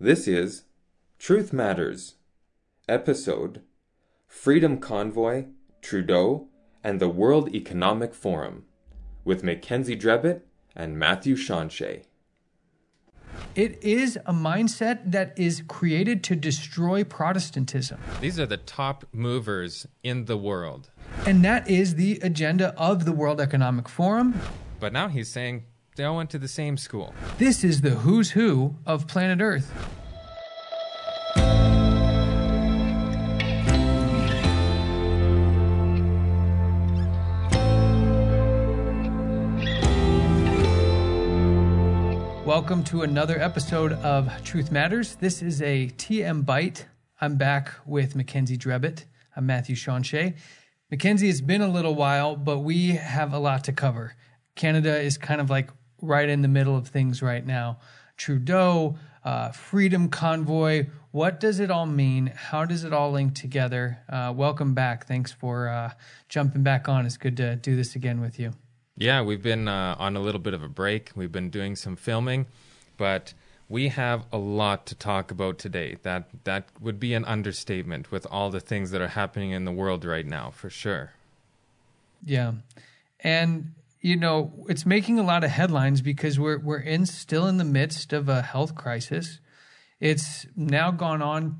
This is Truth Matters, episode Freedom Convoy, Trudeau, and the World Economic Forum, with Mackenzie Drebit and Matthew Shawshey. It is a mindset that is created to destroy Protestantism. These are the top movers in the world. And that is the agenda of the World Economic Forum. But now he's saying they all went to the same school. This is the who's who of planet Earth. Welcome to another episode of Truth Matters. This is a TM Bite. I'm back with Mackenzie Drebit. I'm Matthew Shawshey. Mackenzie, it's been a little while, but we have a lot to cover. Canada is kind of like right in the middle of things right now. Trudeau, uh, Freedom Convoy. What does it all mean? How does it all link together? Uh, welcome back. Thanks for uh, jumping back on. It's good to do this again with you. Yeah, we've been uh, on a little bit of a break. We've been doing some filming, but we have a lot to talk about today. That that would be an understatement with all the things that are happening in the world right now, for sure. Yeah, and you know it's making a lot of headlines because we're we're in still in the midst of a health crisis. It's now gone on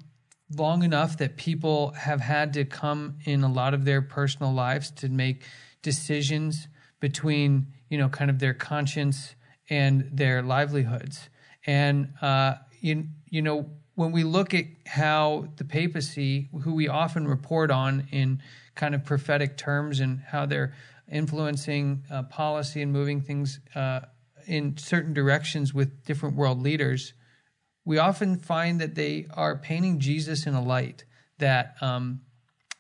long enough that people have had to come in a lot of their personal lives to make decisions between you know kind of their conscience and their livelihoods and uh, you, you know when we look at how the papacy who we often report on in kind of prophetic terms and how they're influencing uh, policy and moving things uh, in certain directions with different world leaders we often find that they are painting jesus in a light that um,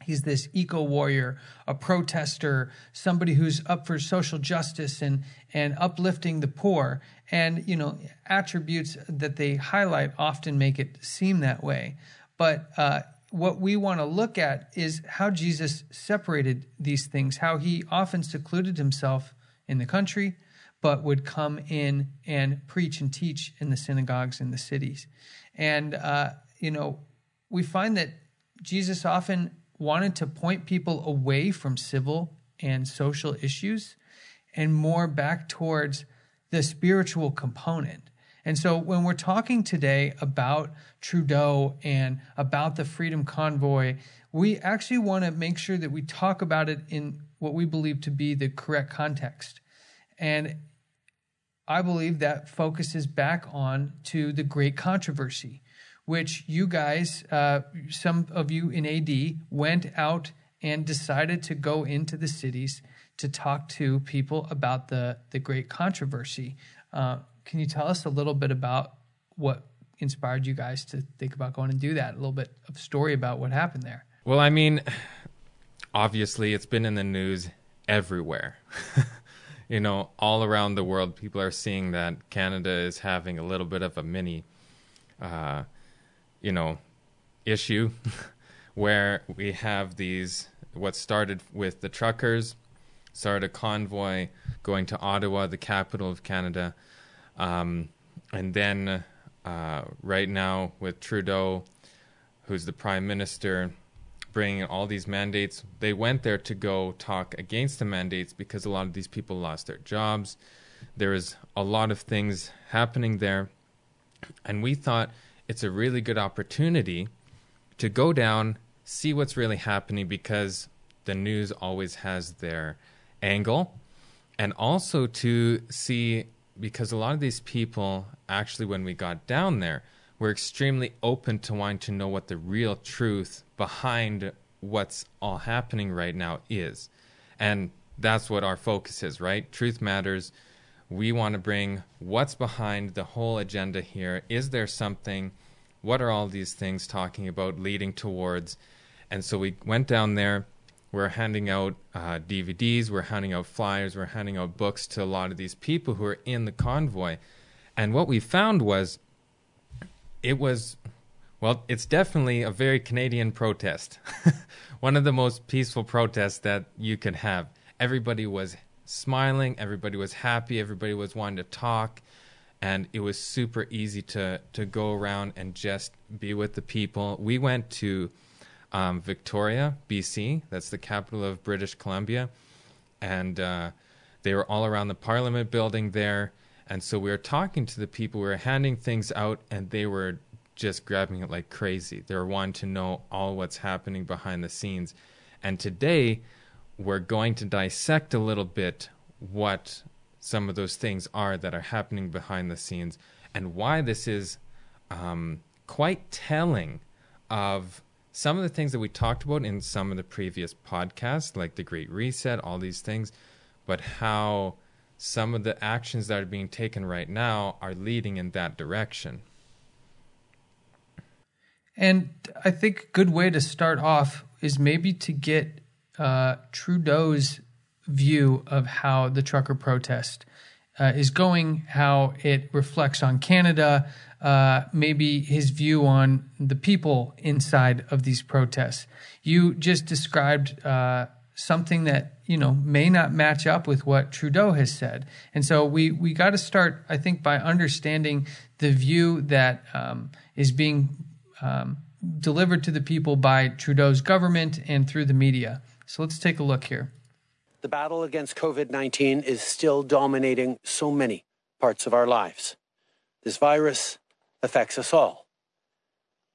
He's this eco warrior, a protester, somebody who's up for social justice and and uplifting the poor. And you know, attributes that they highlight often make it seem that way. But uh, what we want to look at is how Jesus separated these things. How he often secluded himself in the country, but would come in and preach and teach in the synagogues in the cities. And uh, you know, we find that Jesus often wanted to point people away from civil and social issues and more back towards the spiritual component. And so when we're talking today about Trudeau and about the Freedom Convoy, we actually want to make sure that we talk about it in what we believe to be the correct context. And I believe that focuses back on to the great controversy which you guys, uh, some of you in AD, went out and decided to go into the cities to talk to people about the, the great controversy. Uh, can you tell us a little bit about what inspired you guys to think about going and do that? A little bit of story about what happened there. Well, I mean, obviously, it's been in the news everywhere. you know, all around the world, people are seeing that Canada is having a little bit of a mini uh, you know, issue where we have these what started with the truckers started a convoy going to Ottawa, the capital of Canada, um, and then uh, right now with Trudeau, who's the prime minister, bringing all these mandates. They went there to go talk against the mandates because a lot of these people lost their jobs. There is a lot of things happening there, and we thought it's a really good opportunity to go down, see what's really happening because the news always has their angle, and also to see because a lot of these people actually, when we got down there, were extremely open to wanting to know what the real truth behind what's all happening right now is. And that's what our focus is, right? Truth matters. We want to bring what's behind the whole agenda here. Is there something? What are all these things talking about, leading towards? And so we went down there. We're handing out uh, DVDs, we're handing out flyers, we're handing out books to a lot of these people who are in the convoy. And what we found was it was, well, it's definitely a very Canadian protest. One of the most peaceful protests that you could have. Everybody was smiling, everybody was happy, everybody was wanting to talk. and it was super easy to to go around and just be with the people. We went to um, Victoria, BC. That's the capital of British Columbia, and uh, they were all around the Parliament building there. And so we were talking to the people. We were handing things out, and they were just grabbing it like crazy. They were wanting to know all what's happening behind the scenes. And today, we're going to dissect a little bit what some of those things are that are happening behind the scenes and why this is um, quite telling of some of the things that we talked about in some of the previous podcasts, like the Great Reset, all these things, but how some of the actions that are being taken right now are leading in that direction. And I think a good way to start off is maybe to get uh, Trudeau's view of how the trucker protest uh, is going, how it reflects on Canada, uh, maybe his view on the people inside of these protests. You just described uh, something that you know may not match up with what Trudeau has said, and so we we got to start, I think, by understanding the view that um, is being um, delivered to the people by Trudeau's government and through the media. So let's take a look here. The battle against COVID 19 is still dominating so many parts of our lives. This virus affects us all.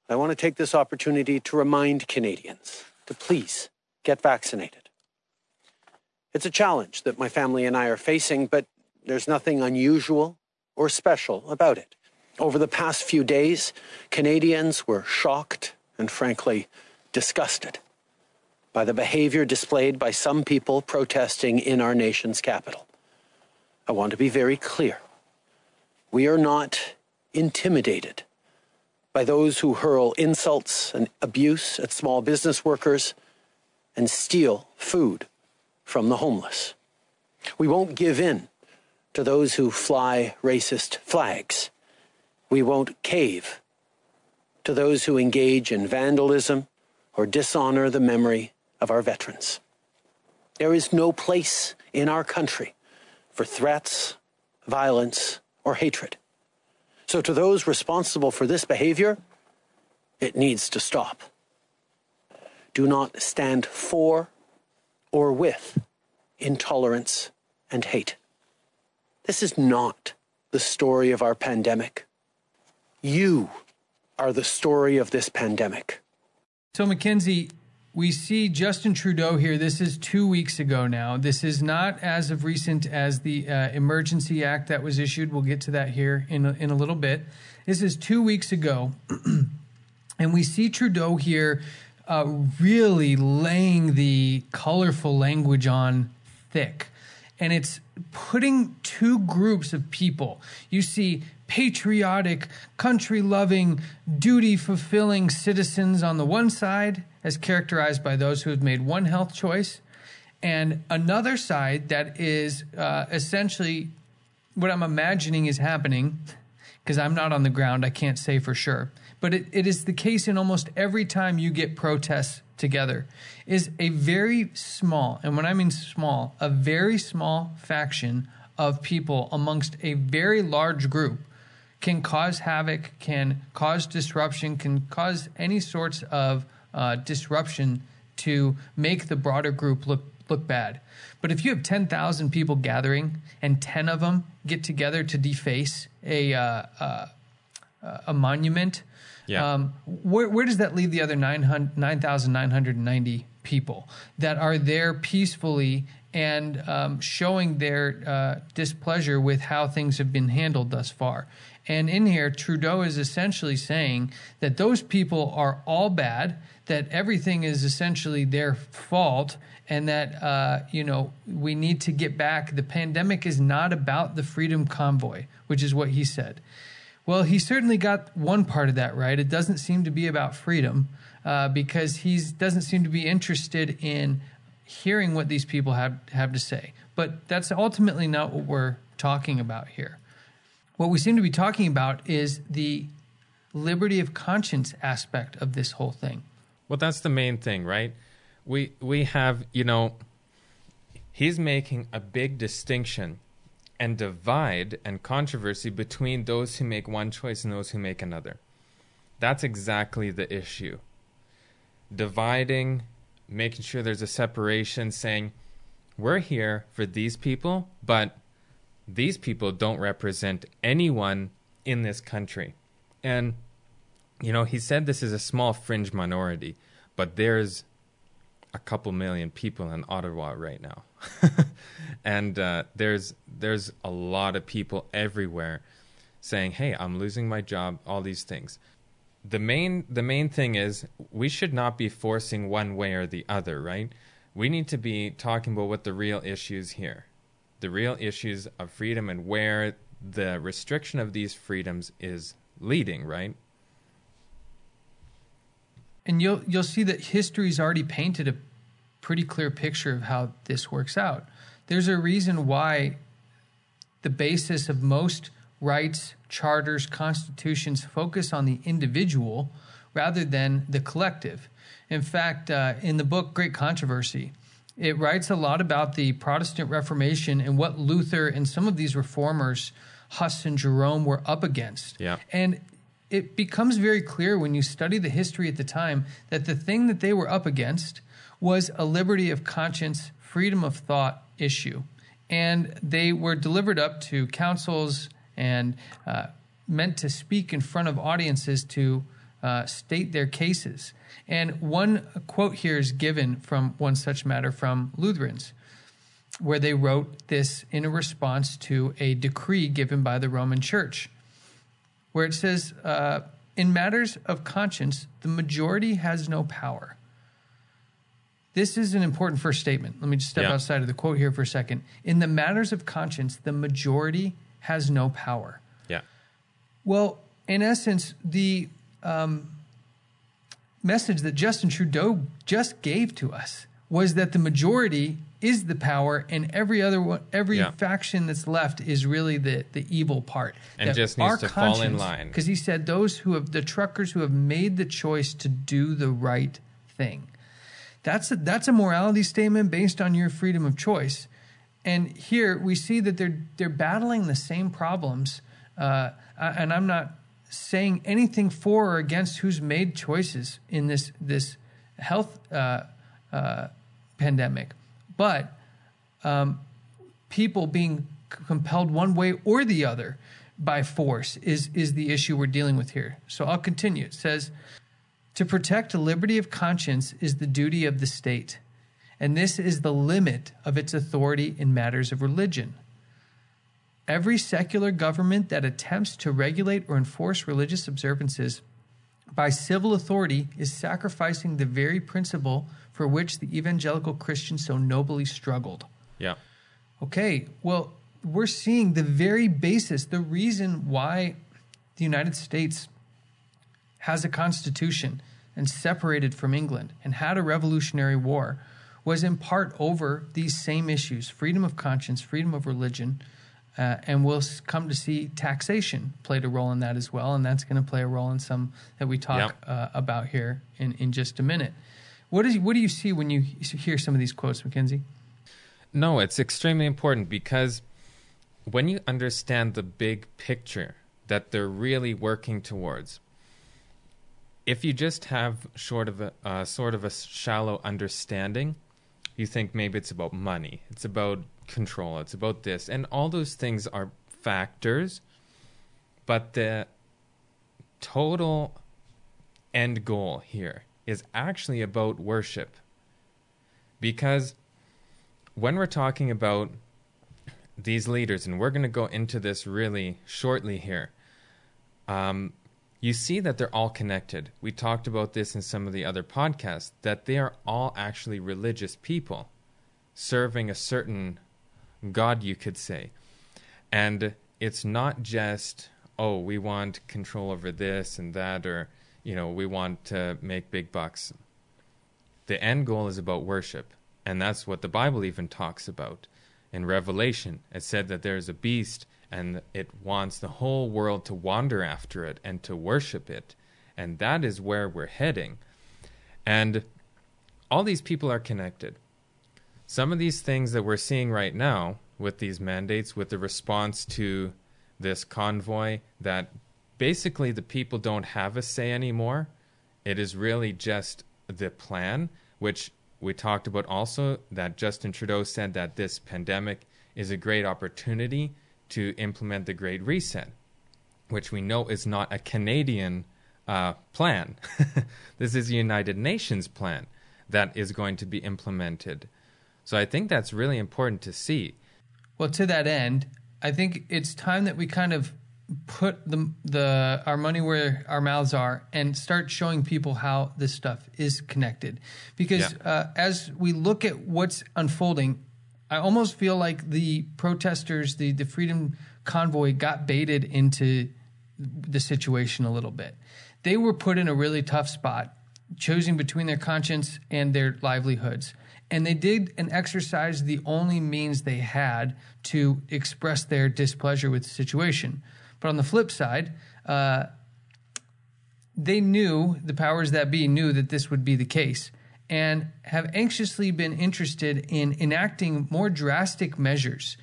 I want to take this opportunity to remind Canadians to please get vaccinated. It's a challenge that my family and I are facing, but there's nothing unusual or special about it. Over the past few days, Canadians were shocked and frankly disgusted by the behavior displayed by some people protesting in our nation's capital. I want to be very clear. We are not intimidated by those who hurl insults and abuse at small business workers and steal food from the homeless. We won't give in to those who fly racist flags. We won't cave to those who engage in vandalism or dishonor the memory of our veterans. There is no place in our country for threats, violence, or hatred. So, to those responsible for this behavior, it needs to stop. Do not stand for or with intolerance and hate. This is not the story of our pandemic. You are the story of this pandemic. So, Mackenzie, we see Justin Trudeau here. This is two weeks ago now. This is not as of recent as the uh, Emergency Act that was issued. We'll get to that here in a, in a little bit. This is two weeks ago. and we see Trudeau here uh, really laying the colorful language on thick. And it's putting two groups of people. You see patriotic, country loving, duty fulfilling citizens on the one side, as characterized by those who have made one health choice, and another side that is uh, essentially what I'm imagining is happening, because I'm not on the ground, I can't say for sure. But it, it is the case in almost every time you get protests together, is a very small, and when I mean small, a very small faction of people amongst a very large group can cause havoc, can cause disruption, can cause any sorts of uh, disruption to make the broader group look look bad. But if you have ten thousand people gathering and ten of them get together to deface a uh, uh, a monument, yeah. Um, where where does that leave the other 9,990 people that are there peacefully and um, showing their uh, displeasure with how things have been handled thus far? And in here, Trudeau is essentially saying that those people are all bad, that everything is essentially their fault, and that, uh, you know, we need to get back. The pandemic is not about the Freedom Convoy, which is what he said. Well, he certainly got one part of that right. It doesn't seem to be about freedom uh, because he doesn't seem to be interested in hearing what these people have, have to say. But that's ultimately not what we're talking about here. What we seem to be talking about is the liberty of conscience aspect of this whole thing. Well, that's the main thing, right? We we have, you know, he's making a big distinction and divide and controversy between those who make one choice and those who make another. That's exactly the issue. Dividing, making sure there's a separation, saying, we're here for these people, but these people don't represent anyone in this country. And, you know, he said this is a small fringe minority, but there's a couple million people in Ottawa right now. and uh, there's there's a lot of people everywhere saying, "Hey, I'm losing my job," all these things. The main the main thing is we should not be forcing one way or the other, right? We need to be talking about what the real issues here. The real issues of freedom and where the restriction of these freedoms is leading, right? And you'll you'll see that history's already painted a pretty clear picture of how this works out. There's a reason why the basis of most rights, charters, constitutions focus on the individual rather than the collective. In fact, uh, in the book Great Controversy, it writes a lot about the Protestant Reformation and what Luther and some of these reformers, Huss and Jerome, were up against. Yeah. And it becomes very clear when you study the history at the time that the thing that they were up against was a liberty of conscience, freedom of thought issue. And they were delivered up to councils and uh, meant to speak in front of audiences to uh, state their cases. And one quote here is given from one such matter from Lutherans, where they wrote this in a response to a decree given by the Roman Church, where it says, uh, In matters of conscience, the majority has no power. This is an important first statement. Let me just step Yeah. outside of the quote here for a second. In the matters of conscience, the majority has no power. Yeah. Well, in essence, the um, message that Justin Trudeau just gave to us was that the majority is the power, and every other one, every Yeah. faction that's left is really the the evil part. And That just needs to fall in line. Because he said those who have the truckers who have made the choice to do the right thing. That's a, that's a morality statement based on your freedom of choice. And here we see that they're they're battling the same problems. Uh, and I'm not saying anything for or against who's made choices in this this health uh, uh, pandemic, but um, people being compelled one way or the other by force is is the issue we're dealing with here. So I'll continue. It says. To protect liberty of conscience is the duty of the state, and this is the limit of its authority in matters of religion. Every secular government that attempts to regulate or enforce religious observances by civil authority is sacrificing the very principle for which the evangelical Christian so nobly struggled. Yeah. Okay, well, we're seeing the very basis, the reason why the United States has a constitution and separated from England and had a revolutionary war was in part over these same issues freedom of conscience, freedom of religion. Uh, and we'll come to see taxation played a role in that as well. And that's going to play a role in some that we talk uh, about here in, in just a minute. What, is, what do you see when you hear some of these quotes, Mackenzie? No, it's extremely important because when you understand the big picture that they're really working towards, if you just have short of a uh, sort of a shallow understanding, you think maybe it's about money, it's about control, it's about this, and all those things are factors, but the total end goal here is actually about worship. Because when we're talking about these leaders, and we're going to go into this really shortly here, um, you see that they're all connected. We talked about this in some of the other podcasts, that they are all actually religious people serving a certain God, you could say. And it's not just, oh, we want control over this and that, or, you know, we want to make big bucks. The end goal is about worship. And that's what the Bible even talks about. In Revelation, it said that there's a beast and it wants the whole world to wander after it and to worship it. And that is where we're heading. And all these people are connected. Some of these things that we're seeing right now with these mandates, with the response to this convoy, that basically the people don't have a say anymore. It is really just the plan, which we talked about also, that Justin Trudeau said that this pandemic is a great opportunity to implement the Great Reset, which we know is not a Canadian uh, plan. this is a United Nations plan that is going to be implemented. So I think that's really important to see. Well, to that end, I think it's time that we kind of put the the our money where our mouths are and start showing people how this stuff is connected. Because yeah. uh, as we look at what's unfolding, I almost feel like the protesters, the the freedom convoy, got baited into the situation a little bit. They were put in a really tough spot, choosing between their conscience and their livelihoods and they did and exercised the only means they had to express their displeasure with the situation. But on the flip side, uh, they knew, the powers that be knew that this would be the case and have anxiously been interested in enacting more drastic measures.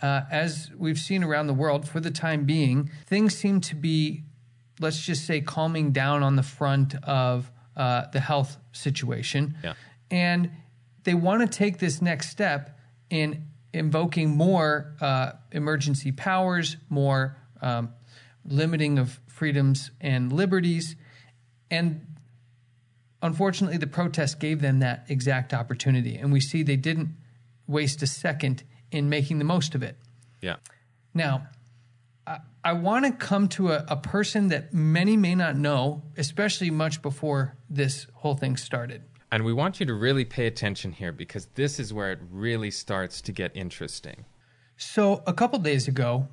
Uh, as we've seen around the world, for the time being, things seem to be, let's just say, calming down on the front of uh, the health situation. Yeah. And they want to take this next step in invoking more uh, emergency powers, more um, limiting of freedoms and liberties. And unfortunately, the protest gave them that exact opportunity. And we see they didn't waste a second in making the most of it. Yeah. Now, I, I want to come to a, a person that many may not know, especially much before this whole thing started. And we want you to really pay attention here because this is where it really starts to get interesting. So, a couple days ago,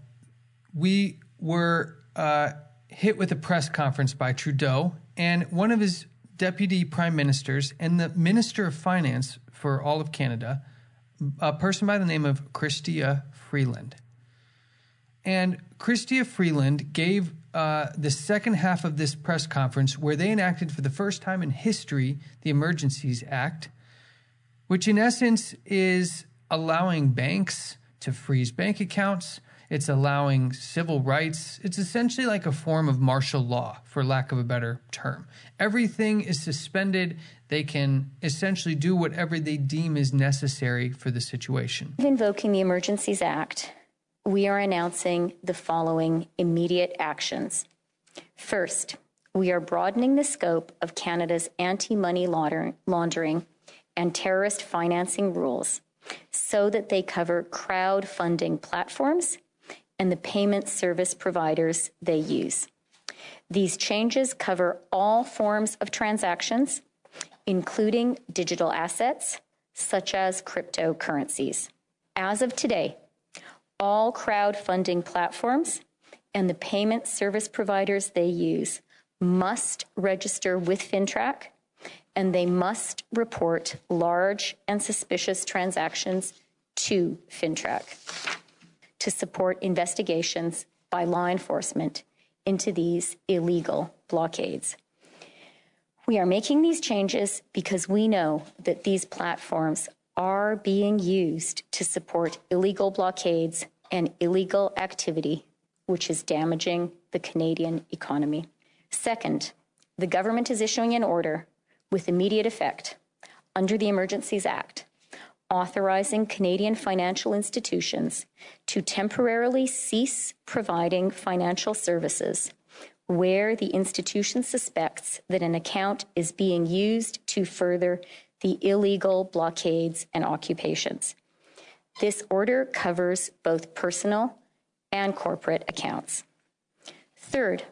we were uh, hit with a press conference by Trudeau and one of his deputy prime ministers and the minister of finance for all of Canada, a person by the name of Chrystia Freeland. And Chrystia Freeland gave uh, the second half of this press conference where they enacted for the first time in history the Emergencies Act, which in essence is allowing banks to freeze bank accounts. It's allowing civil rights. It's essentially like a form of martial law, for lack of a better term. Everything is suspended. They can essentially do whatever they deem is necessary for the situation. Invoking the Emergencies Act we are announcing the following immediate actions. First, we are broadening the scope of Canada's anti money laundering and terrorist financing rules so that they cover crowdfunding platforms and the payment service providers they use. These changes cover all forms of transactions, including digital assets such as cryptocurrencies. As of today, all crowdfunding platforms and the payment service providers they use must register with FINTRAC and they must report large and suspicious transactions to FINTRAC to support investigations by law enforcement into these illegal blockades. We are making these changes because we know that these platforms are being used to support illegal blockades and illegal activity, which is damaging the Canadian economy. Second, the government is issuing an order with immediate effect under the Emergencies Act authorizing Canadian financial institutions to temporarily cease providing financial services where the institution suspects that an account is being used to further the illegal blockades and occupations. This order covers both personal and corporate accounts. Third,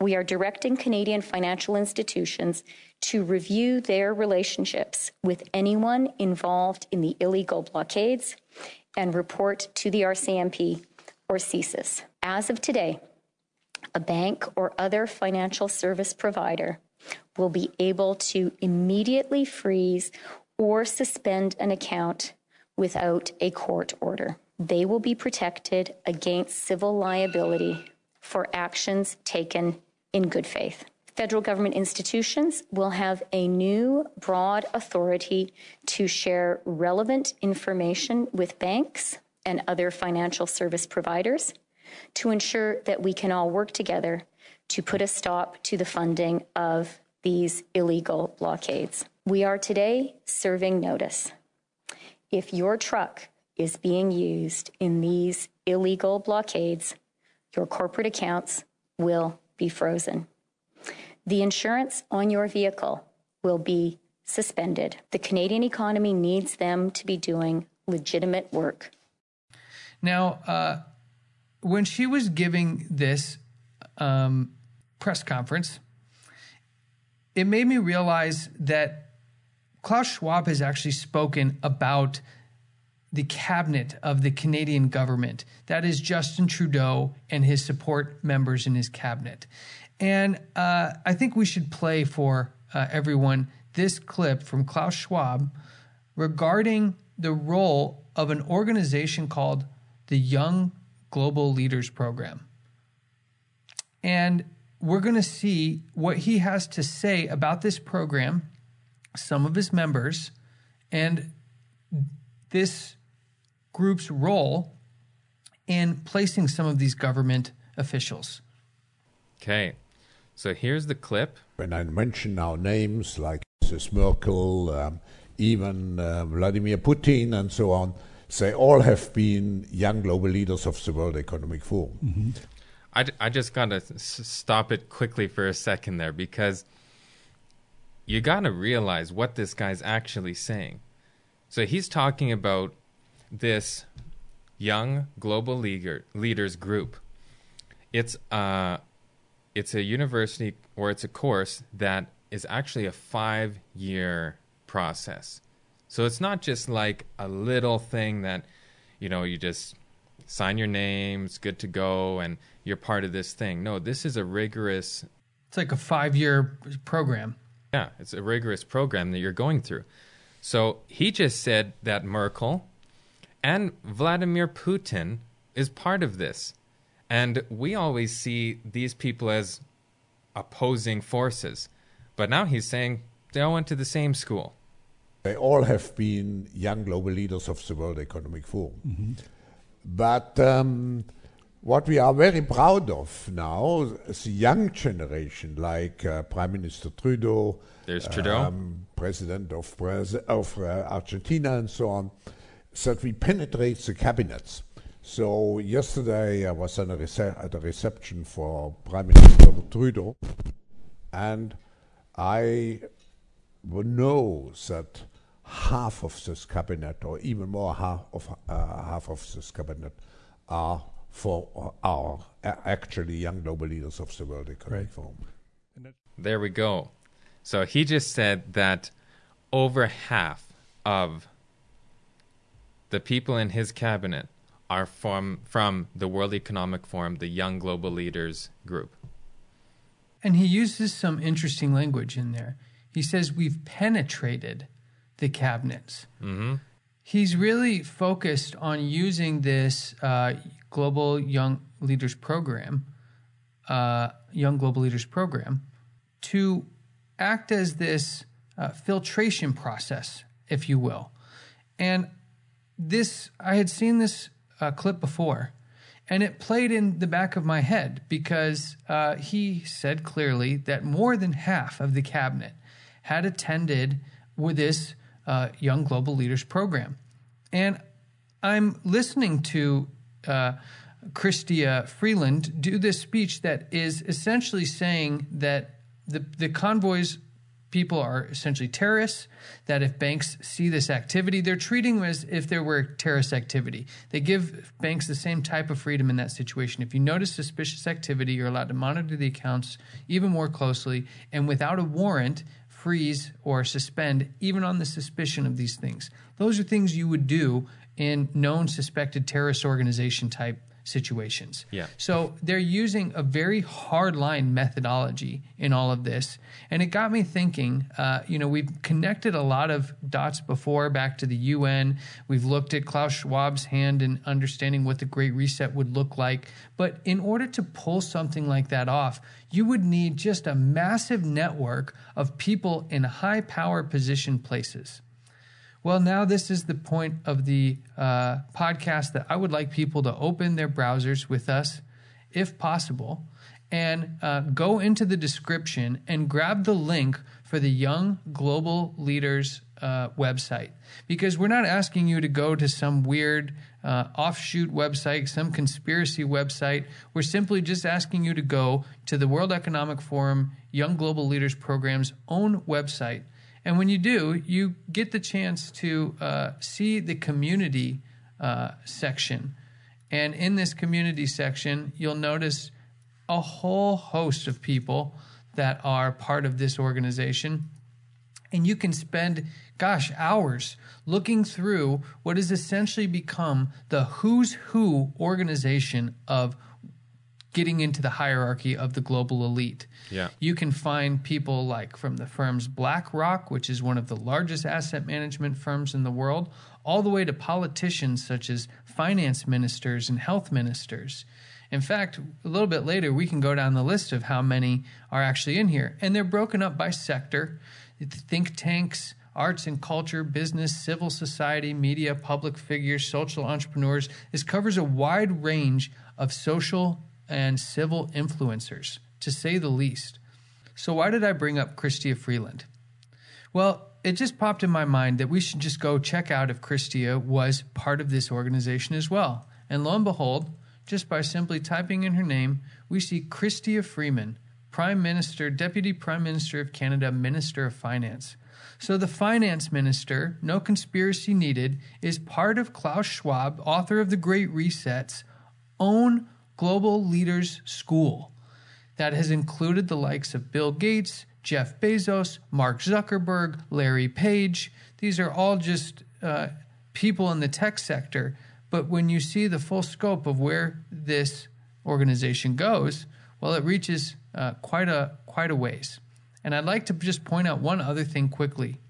we are directing Canadian financial institutions to review their relationships with anyone involved in the illegal blockades and report to the RCMP or CSIS. As of today, a bank or other financial service provider will be able to immediately freeze or suspend an account without a court order. They will be protected against civil liability for actions taken in good faith. Federal government institutions will have a new broad authority to share relevant information with banks and other financial service providers to ensure that we can all work together to put a stop to the funding of these illegal blockades. We are today serving notice. If your truck is being used in these illegal blockades, your corporate accounts will be frozen. The insurance on your vehicle will be suspended. The Canadian economy needs them to be doing legitimate work. Now, uh, when she was giving this um, press conference, it made me realize that Klaus Schwab has actually spoken about the cabinet of the Canadian government. That is Justin Trudeau and his support members in his cabinet. And uh, I think we should play for uh, everyone this clip from Klaus Schwab regarding the role of an organization called the Young Global Leaders Program. And we're going to see what he has to say about this program, some of his members, and this group's role in placing some of these government officials. Okay, so here's the clip. When I mention our names like Mrs. Merkel, um, even uh, Vladimir Putin, and so on, they all have been young global leaders of the World Economic Forum. Mm-hmm. I, I just got to s- stop it quickly for a second there because you got to realize what this guy's actually saying. So he's talking about this young global leader, leaders group. It's uh, it's a university or it's a course that is actually a five year process. So it's not just like a little thing that, you know, you just sign your name, it's good to go, and you're part of this thing. No, this is a rigorous. It's like a five year program. Yeah, it's a rigorous program that you're going through. So he just said that Merkel and Vladimir Putin is part of this. And we always see these people as opposing forces. But now he's saying they all went to the same school. They all have been young global leaders of the World Economic Forum. Mm-hmm. But um, what we are very proud of now is the young generation, like uh, Prime Minister Trudeau, there's Trudeau, um, President of, of uh, Argentina, and so on, that we penetrate the cabinets. So yesterday I was at a, rece- at a reception for Prime Minister Trudeau, and I know that half of this cabinet, or even more half of uh, half of this cabinet, are for our actually young global leaders of the World Economic right. Forum. There we go. So he just said that over half of the people in his cabinet are from from the World Economic Forum, the Young Global Leaders group. And he uses some interesting language in there. He says we've penetrated the cabinets. Mm-hmm. He's really focused on using this uh, Global Young Leaders Program, uh, Young Global Leaders Program, to act as this uh, filtration process, if you will. And this, I had seen this uh, clip before, and it played in the back of my head because uh, he said clearly that more than half of the cabinet had attended with this uh, Young Global Leaders Program. And I'm listening to uh, Chrystia Freeland do this speech that is essentially saying that the, the convoys people are essentially terrorists, that if banks see this activity, they're treating them as if there were terrorist activity. They give banks the same type of freedom in that situation. If you notice suspicious activity, you're allowed to monitor the accounts even more closely and without a warrant, freeze or suspend even on the suspicion of these things. Those are things you would do in known suspected terrorist organization type situations. Yeah. So they're using a very hard line methodology in all of this. And it got me thinking, uh, you know, we've connected a lot of dots before back to the UN. We've looked at Klaus Schwab's hand in understanding what the Great Reset would look like. But in order to pull something like that off, you would need just a massive network of people in high power position places. Well, now this is the point of the uh, podcast that I would like people to open their browsers with us, if possible, and uh, go into the description and grab the link for the Young Global Leaders uh, website. Because we're not asking you to go to some weird uh, offshoot website, some conspiracy website. We're simply just asking you to go to the World Economic Forum Young Global Leaders Program's own website and when you do, you get the chance to uh, see the community uh, section. And in this community section, you'll notice a whole host of people that are part of this organization. And you can spend, gosh, hours looking through what has essentially become the who's who organization of getting into the hierarchy of the global elite. Yeah. You can find people like from the firms BlackRock, which is one of the largest asset management firms in the world, all the way to politicians such as finance ministers and health ministers. In fact, a little bit later, we can go down the list of how many are actually in here. And they're broken up by sector think tanks, arts and culture, business, civil society, media, public figures, social entrepreneurs. This covers a wide range of social and civil influencers, to say the least. So, why did I bring up Chrystia Freeland? Well, it just popped in my mind that we should just go check out if Chrystia was part of this organization as well. And lo and behold, just by simply typing in her name, we see Chrystia Freeman, Prime Minister, Deputy Prime Minister of Canada, Minister of Finance. So the finance minister, no conspiracy needed, is part of Klaus Schwab, author of The Great Reset's own Global Leaders School that has included the likes of Bill Gates, Jeff Bezos, Mark Zuckerberg, Larry Page. These are all just uh, people in the tech sector. But when you see the full scope of where this organization goes, well, it reaches uh, quite a quite a ways. And I'd like to just point out one other thing quickly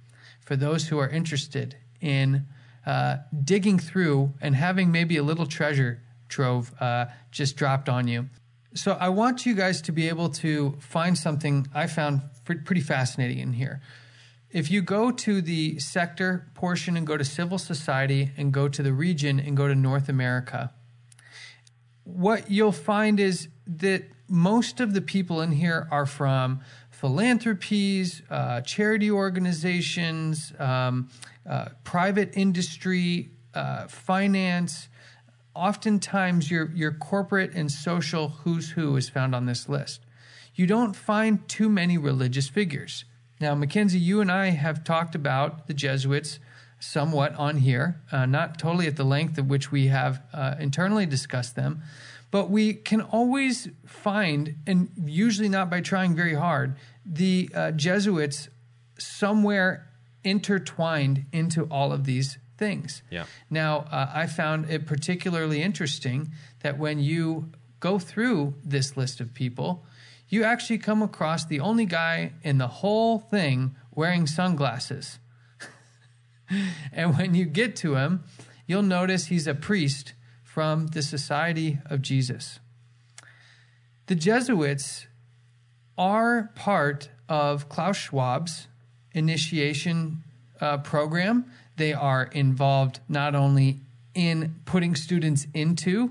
for those who are interested in uh, digging through and having maybe a little treasure trove uh, just dropped on you. So I want you guys to be able to find something I found pretty fascinating in here. If you go to the sector portion and go to civil society and go to the region and go to North America, what you'll find is that most of the people in here are from philanthropies, uh, charity organizations, um, uh, private industry, uh, finance, oftentimes your your corporate and social who's who is found on this list. You don't find too many religious figures. Now, Mackenzie, you and I have talked about the Jesuits somewhat on here, uh, not totally at the length at which we have uh, internally discussed them, but we can always find, and usually not by trying very hard, the uh, Jesuits somewhere intertwined into all of these things. Yeah. Now, uh, I found it particularly interesting that when you go through this list of people, you actually come across the only guy in the whole thing wearing sunglasses. and when you get to him, you'll notice he's a priest from the Society of Jesus. The Jesuits are part of Klaus Schwab's initiation uh, program they are involved not only in putting students into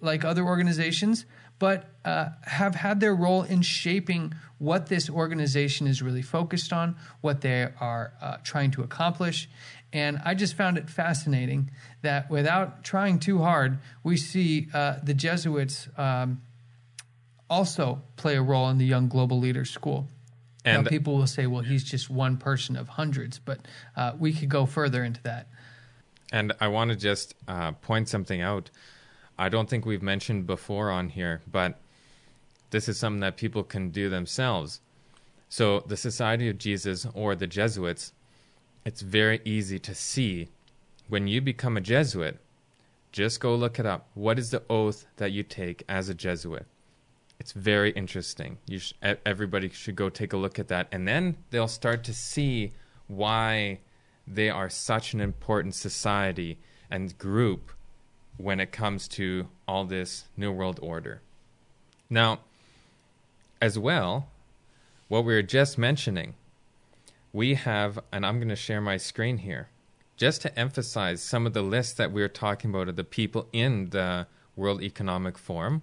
like other organizations, but uh, have had their role in shaping what this organization is really focused on, what they are uh, trying to accomplish. And I just found it fascinating that without trying too hard, we see uh, the Jesuits um, also play a role in the Young Global Leaders School. And now, people will say, well, he's just one person of hundreds, but uh, we could go further into that. And I want to just uh, point something out. I don't think we've mentioned before on here, but this is something that people can do themselves. So, the Society of Jesus or the Jesuits, it's very easy to see when you become a Jesuit. Just go look it up. What is the oath that you take as a Jesuit? It's very interesting. You sh- everybody should go take a look at that, and then they'll start to see why they are such an important society and group when it comes to all this New World Order. Now, as well, what we were just mentioning, we have, and I'm going to share my screen here. just to emphasize some of the lists that we are talking about of the people in the World Economic Forum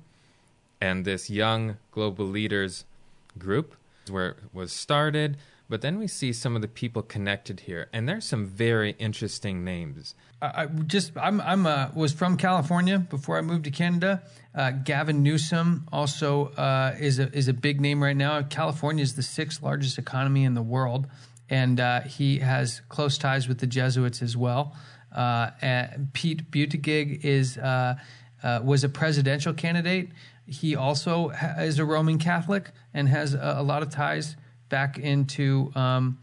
and this young global leaders group where it was started. But then we see some of the people connected here, and there's some very interesting names. I just I'm I'm uh, was from California before I moved to Canada. Uh, Gavin Newsom also uh, is a is a big name right now. California is the sixth largest economy in the world, and uh, he has close ties with the Jesuits as well. Uh, Pete Buttigieg is uh, was a presidential candidate. He also ha- is a Roman Catholic and has a, a lot of ties back into. Um,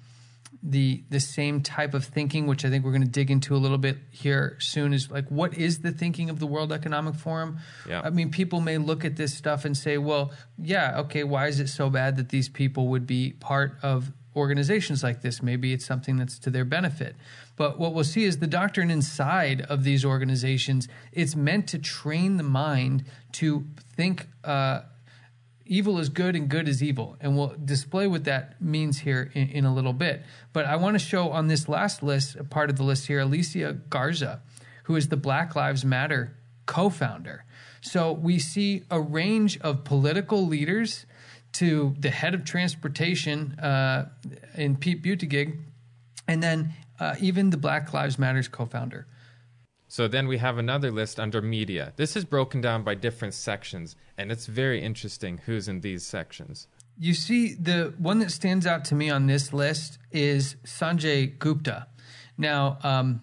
the the same type of thinking, which I think we're going to dig into a little bit here soon, is like what is the thinking of the World Economic Forum? Yeah. I mean, people may look at this stuff and say, well, yeah, okay, why is it so bad that these people would be part of organizations like this? Maybe it's something that's to their benefit. But what we'll see is the doctrine inside of these organizations. It's meant to train the mind to think. Uh, evil is good and good is evil. And we'll display what that means here in, in a little bit. But I want to show on this last list, a part of the list here, Alicia Garza, who is the Black Lives Matter co founder. So we see a range of political leaders to the head of transportation uh, in Pete Buttigieg, and then uh, even the Black Lives Matters co founder. So then we have another list under media. This is broken down by different sections, and it's very interesting who's in these sections. You see, the one that stands out to me on this list is Sanjay Gupta. Now, um,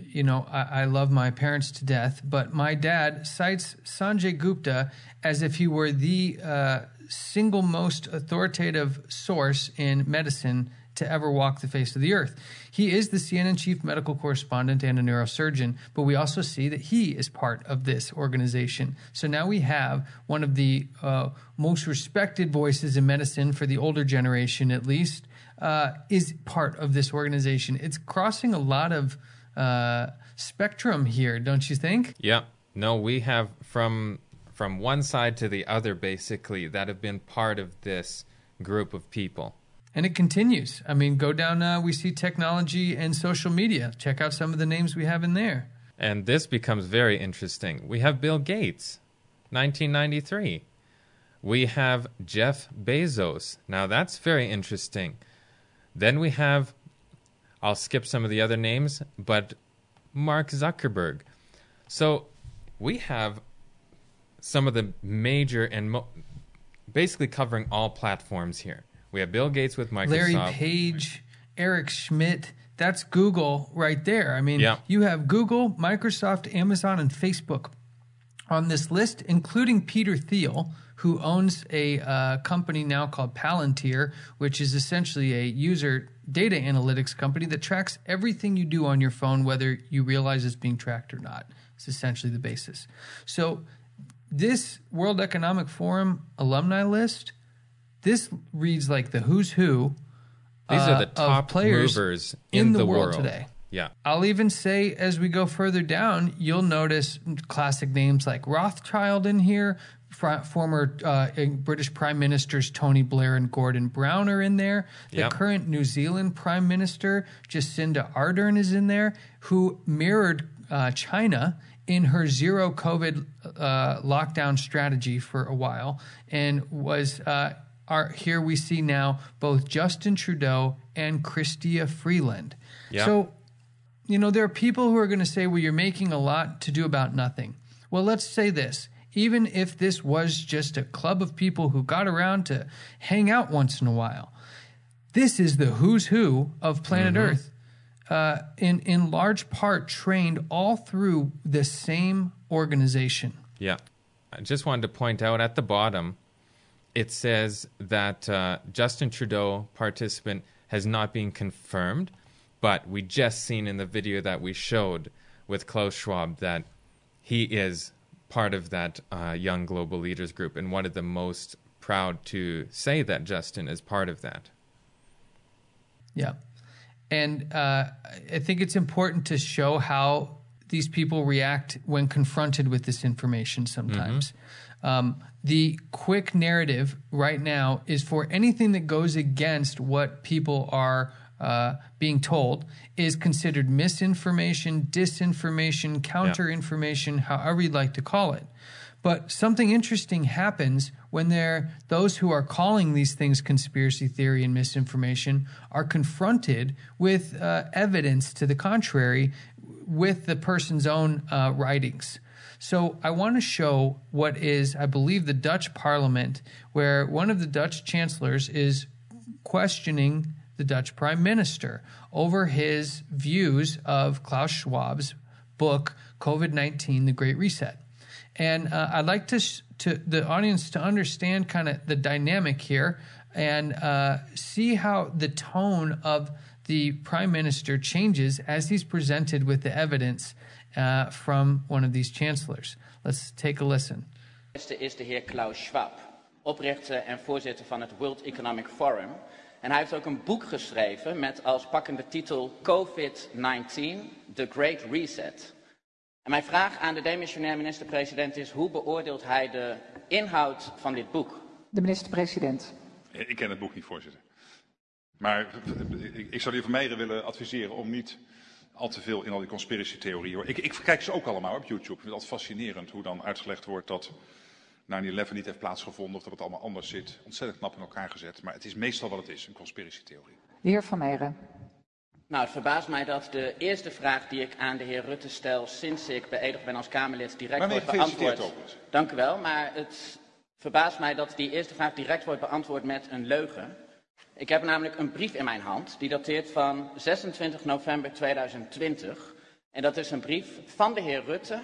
you know, I, I, love my parents to death, but my dad cites Sanjay Gupta as if he were the uh, single most authoritative source in medicine to ever walk the face of the earth. He is the CNN chief medical correspondent and a neurosurgeon, but we also see that he is part of this organization. So now we have one of the uh, most respected voices in medicine for the older generation, at least, uh, is part of this organization. It's crossing a lot of uh, spectrum here, don't you think? Yeah. No, we have from from one side to the other, basically, that have been part of this group of people and it continues. I mean, go down. Uh, we see technology and social media. Check out some of the names we have in there. And this becomes very interesting. We have Bill Gates, 1993. We have Jeff Bezos. Now that's very interesting. Then we have, I'll skip some of the other names, but Mark Zuckerberg. So we have some of the major and mo- basically covering all platforms here. We have Bill Gates with Microsoft. Larry Page, Eric Schmidt. That's Google right there. I mean, yeah. you have Google, Microsoft, Amazon, and Facebook on this list, including Peter Thiel, who owns a uh, company now called Palantir, which is essentially a user data analytics company that tracks everything you do on your phone, whether you realize it's being tracked or not. It's essentially the basis. So, this World Economic Forum alumni list this reads like the who's who. These uh, are the top players movers in, in the, the, world. world today. Yeah. I'll even say as we go further down, you'll notice classic names like Rothschild in here. Former uh, British Prime Ministers Tony Blair and Gordon Brown are in there. The yep. current New Zealand Prime Minister Jacinda Ardern is in there, who mirrored uh, China in her zero COVID uh, lockdown strategy for a while and was uh, are here we see now both Justin Trudeau and Chrystia Freeland. So, you know, there are people who are going to say, well, you're making a lot to do about nothing. Well, let's say this. Even if this was just a club of people who got around to hang out once in a while, this is the who's who of planet mm-hmm. Earth, uh, in, in large part trained all through the same organization. Yeah. I just wanted to point out at the bottom it says that uh, Justin Trudeau participant has not been confirmed, but we just seen in the video that we showed with Klaus Schwab that he is part of that uh, young global leaders group and one of the most proud to say that Justin is part of that. Yeah. And uh, I think it's important to show how these people react when confronted with this information sometimes. Mm-hmm. Um, the quick narrative right now is for anything that goes against what people are uh, being told is considered misinformation, disinformation, counterinformation, however you'd like to call it. But something interesting happens when there those who are calling these things conspiracy theory and misinformation are confronted with uh, evidence to the contrary with the person's own uh, writings. So I want to show what is, I believe, the Dutch Parliament, where one of the Dutch chancellors is questioning the Dutch Prime Minister over his views of Klaus Schwab's book COVID nineteen: The Great Reset. And uh, I'd like to to the audience to understand kind of the dynamic here and uh, see how the tone of the prime minister changes as he's presented with the evidence uh, from one of these chancellors. Let's take a listen. eerste is de heer Klaus Schwab, oprichter en voorzitter van het World Economic Forum. En hij heeft ook een boek geschreven met als pakkende titel COVID-19, The Great Reset. En mijn vraag aan de demissionair minister-president is, hoe beoordeelt hij de inhoud van dit boek? De minister-president. Ik ken het boek niet, voorzitter. Maar ik, ik zou de heer Vermeijeren willen adviseren om niet al te veel in al die conspiracy-theorieën. Ik, ik kijk ze ook allemaal op YouTube. Ik vind het altijd fascinerend hoe dan uitgelegd wordt dat 9-11 niet heeft plaatsgevonden of dat het allemaal anders zit. Ontzettend knap in elkaar gezet. Maar het is meestal wat het is, een conspiracy-theorie. De heer Van Meijeren. Nou, het verbaast mij dat de eerste vraag die ik aan de heer Rutte stel sinds ik beëdigd ben als Kamerlid direct wordt beantwoord. gefeliciteerd Dank u wel, maar het verbaast mij dat die eerste vraag direct wordt beantwoord met een leugen. Ik heb namelijk een brief in mijn hand die dateert van 26 november 2020. En dat is een brief van de heer Rutte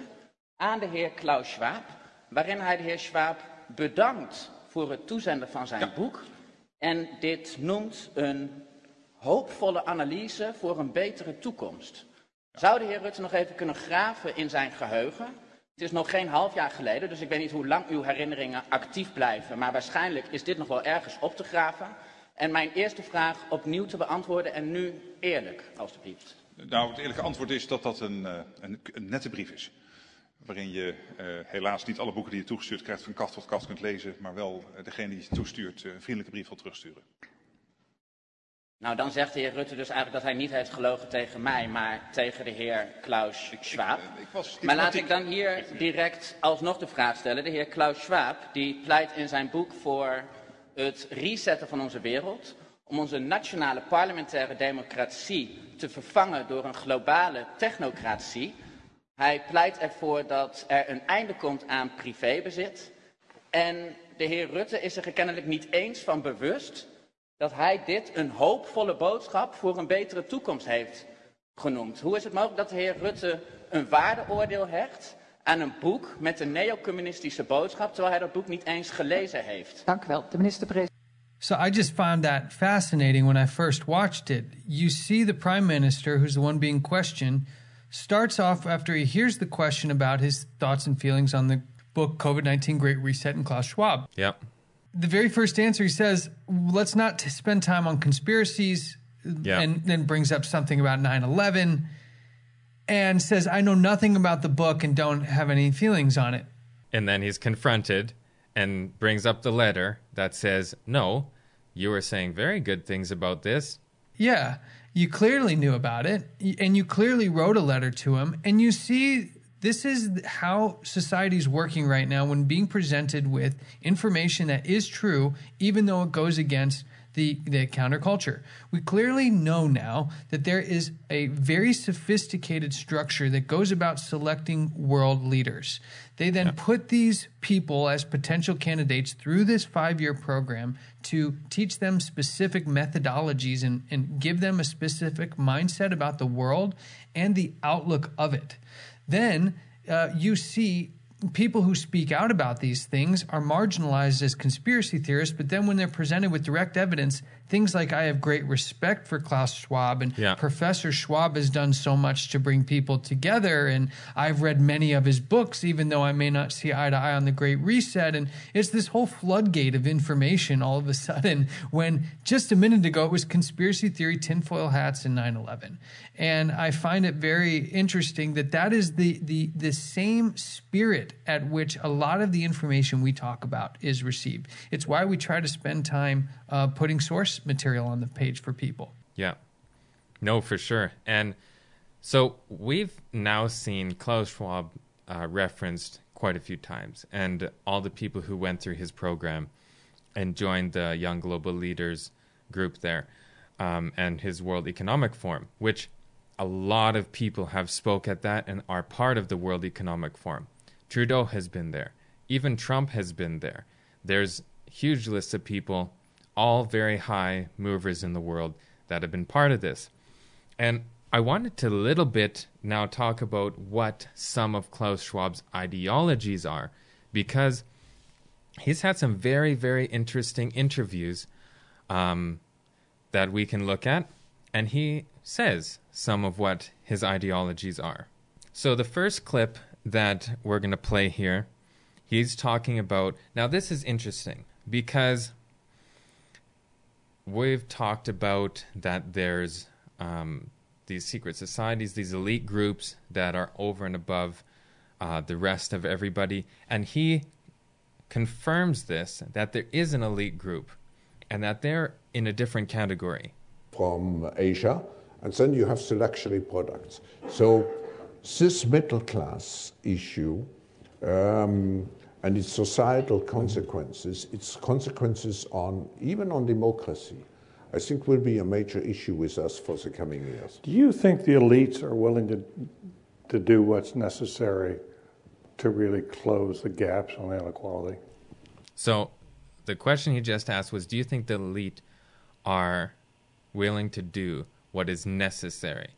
aan de heer Klaus Schwab, waarin hij de heer Schwab bedankt voor het toezenden van zijn boek. En dit noemt een hoopvolle analyse voor een betere toekomst. Zou de heer Rutte nog even kunnen graven in zijn geheugen? Het is nog geen half jaar geleden, dus ik weet niet hoe lang uw herinneringen actief blijven. Maar waarschijnlijk is dit nog wel ergens op te graven. En mijn eerste vraag opnieuw te beantwoorden en nu eerlijk, alstublieft. Nou, het eerlijke antwoord is dat dat een, uh, een, een nette brief is. Waarin je uh, helaas niet alle boeken die je toegestuurd krijgt van kaft tot kaft kunt lezen. Maar wel uh, degene die je toestuurt een vriendelijke brief wil terugsturen. Nou, dan zegt de heer Rutte dus eigenlijk dat hij niet heeft gelogen tegen mij, maar tegen de heer Klaus Schwab. Ik, ik was maar laat ik dan hier direct alsnog de vraag stellen. De heer Klaus Schwab, die pleit in zijn boek voor het resetten van onze wereld, om onze nationale parlementaire democratie te vervangen door een globale technocratie. Hij pleit ervoor dat er een einde komt aan privébezit. En de heer Rutte is er kennelijk niet eens van bewust dat hij dit een hoopvolle boodschap voor een betere toekomst heeft genoemd. Hoe is het mogelijk dat de heer Rutte een waardeoordeel hecht aan een boek met een neocommunistische boodschap, terwijl hij dat boek niet eens gelezen heeft? Dank u wel, de minister-president. So I just found that fascinating when I first watched it. You see the prime minister, who's the one being questioned, starts off after he hears the question about his thoughts and feelings on the book COVID 19 Great Reset and Klaus Schwab. Yep. The very first answer he says, let's not spend time on conspiracies, Yeah. and then brings up something about 9 11 and says, I know nothing about the book and don't have any feelings on it. And then he's confronted and brings up the letter that says, No, you were saying very good things about this. Yeah, you clearly knew about it, and you clearly wrote a letter to him, and you see this is how society is working right now when being presented with information that is true, even though it goes against the, the counterculture. We clearly know now that there is a very sophisticated structure that goes about selecting world leaders. They then put these people as potential candidates through this five year program to teach them specific methodologies and, and give them a specific mindset about the world and the outlook of it. Then uh, you see people who speak out about these things are marginalized as conspiracy theorists, but then when they're presented with direct evidence, things like I have great respect for Klaus Schwab and Yeah. Professor Schwab has done so much to bring people together, and I've read many of his books, even though I may not see eye to eye on the Great Reset. And it's this whole floodgate of information all of a sudden when just a minute ago it was conspiracy theory, tinfoil hats, and 9 11. And I find it very interesting that that is the, the, the same spirit at which a lot of the information we talk about is received. It's why we try to spend time uh, putting source material on the page for people. Yeah. No, for sure. And so we've now seen Klaus Schwab uh, referenced quite a few times, and all the people who went through his program and joined the Young Global Leaders group there um, and his World Economic Forum, which a lot of people have spoke at that and are part of the World Economic Forum. Trudeau has been there. Even Trump has been there. There's huge lists of people, all very high movers in the world, that have been part of this. And I wanted to a little bit now talk about what some of Klaus Schwab's ideologies are, because he's had some very, very interesting interviews um, that we can look at, and he says some of what his ideologies are. So the first clip that we're going to play here, he's talking about. Now, this is interesting because we've talked about that there's um, these secret societies, these elite groups that are over and above uh, the rest of everybody. And he confirms this that there is an elite group and that they're in a different category. From Asia, and then you have the luxury products. So, this middle class issue um, and its societal consequences, its consequences on even on democracy, I think will be a major issue with us for the coming years. Do you think the elites are willing to, to do what's necessary to really close the gaps on inequality? So, the question he just asked was Do you think the elite are willing to do what is necessary?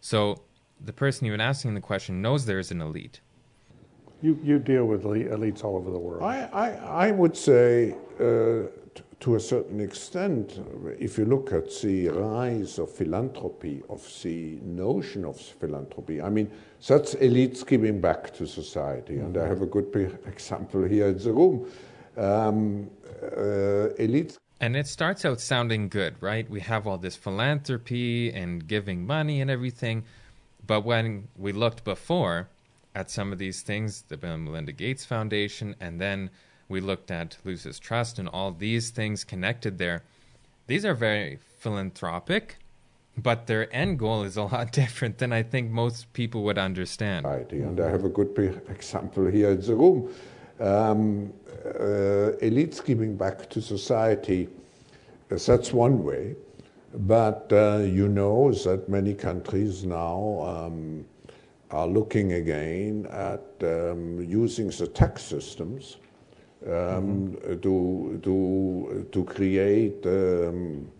So, the person even asking the question knows there is an elite. You, you deal with elites all over the world. I, I, I would say, uh, t- to a certain extent, if you look at the rise of philanthropy, of the notion of philanthropy, I mean, that's elites giving back to society. Mm-hmm. And I have a good example here in the room. Um, uh, elites. And it starts out sounding good, right? We have all this philanthropy and giving money and everything. But when we looked before, at some of these things, the Bill and Melinda Gates Foundation, and then we looked at Lucis Trust and all these things connected there. These are very philanthropic, but their end goal is a lot different than I think most people would understand. Right, and I have a good example here in the room. Um, uh, elites giving back to society, uh, that's one way. But uh, you know that many countries now um, are looking again at um, using the tax systems um, mm-hmm. to, to, to create um,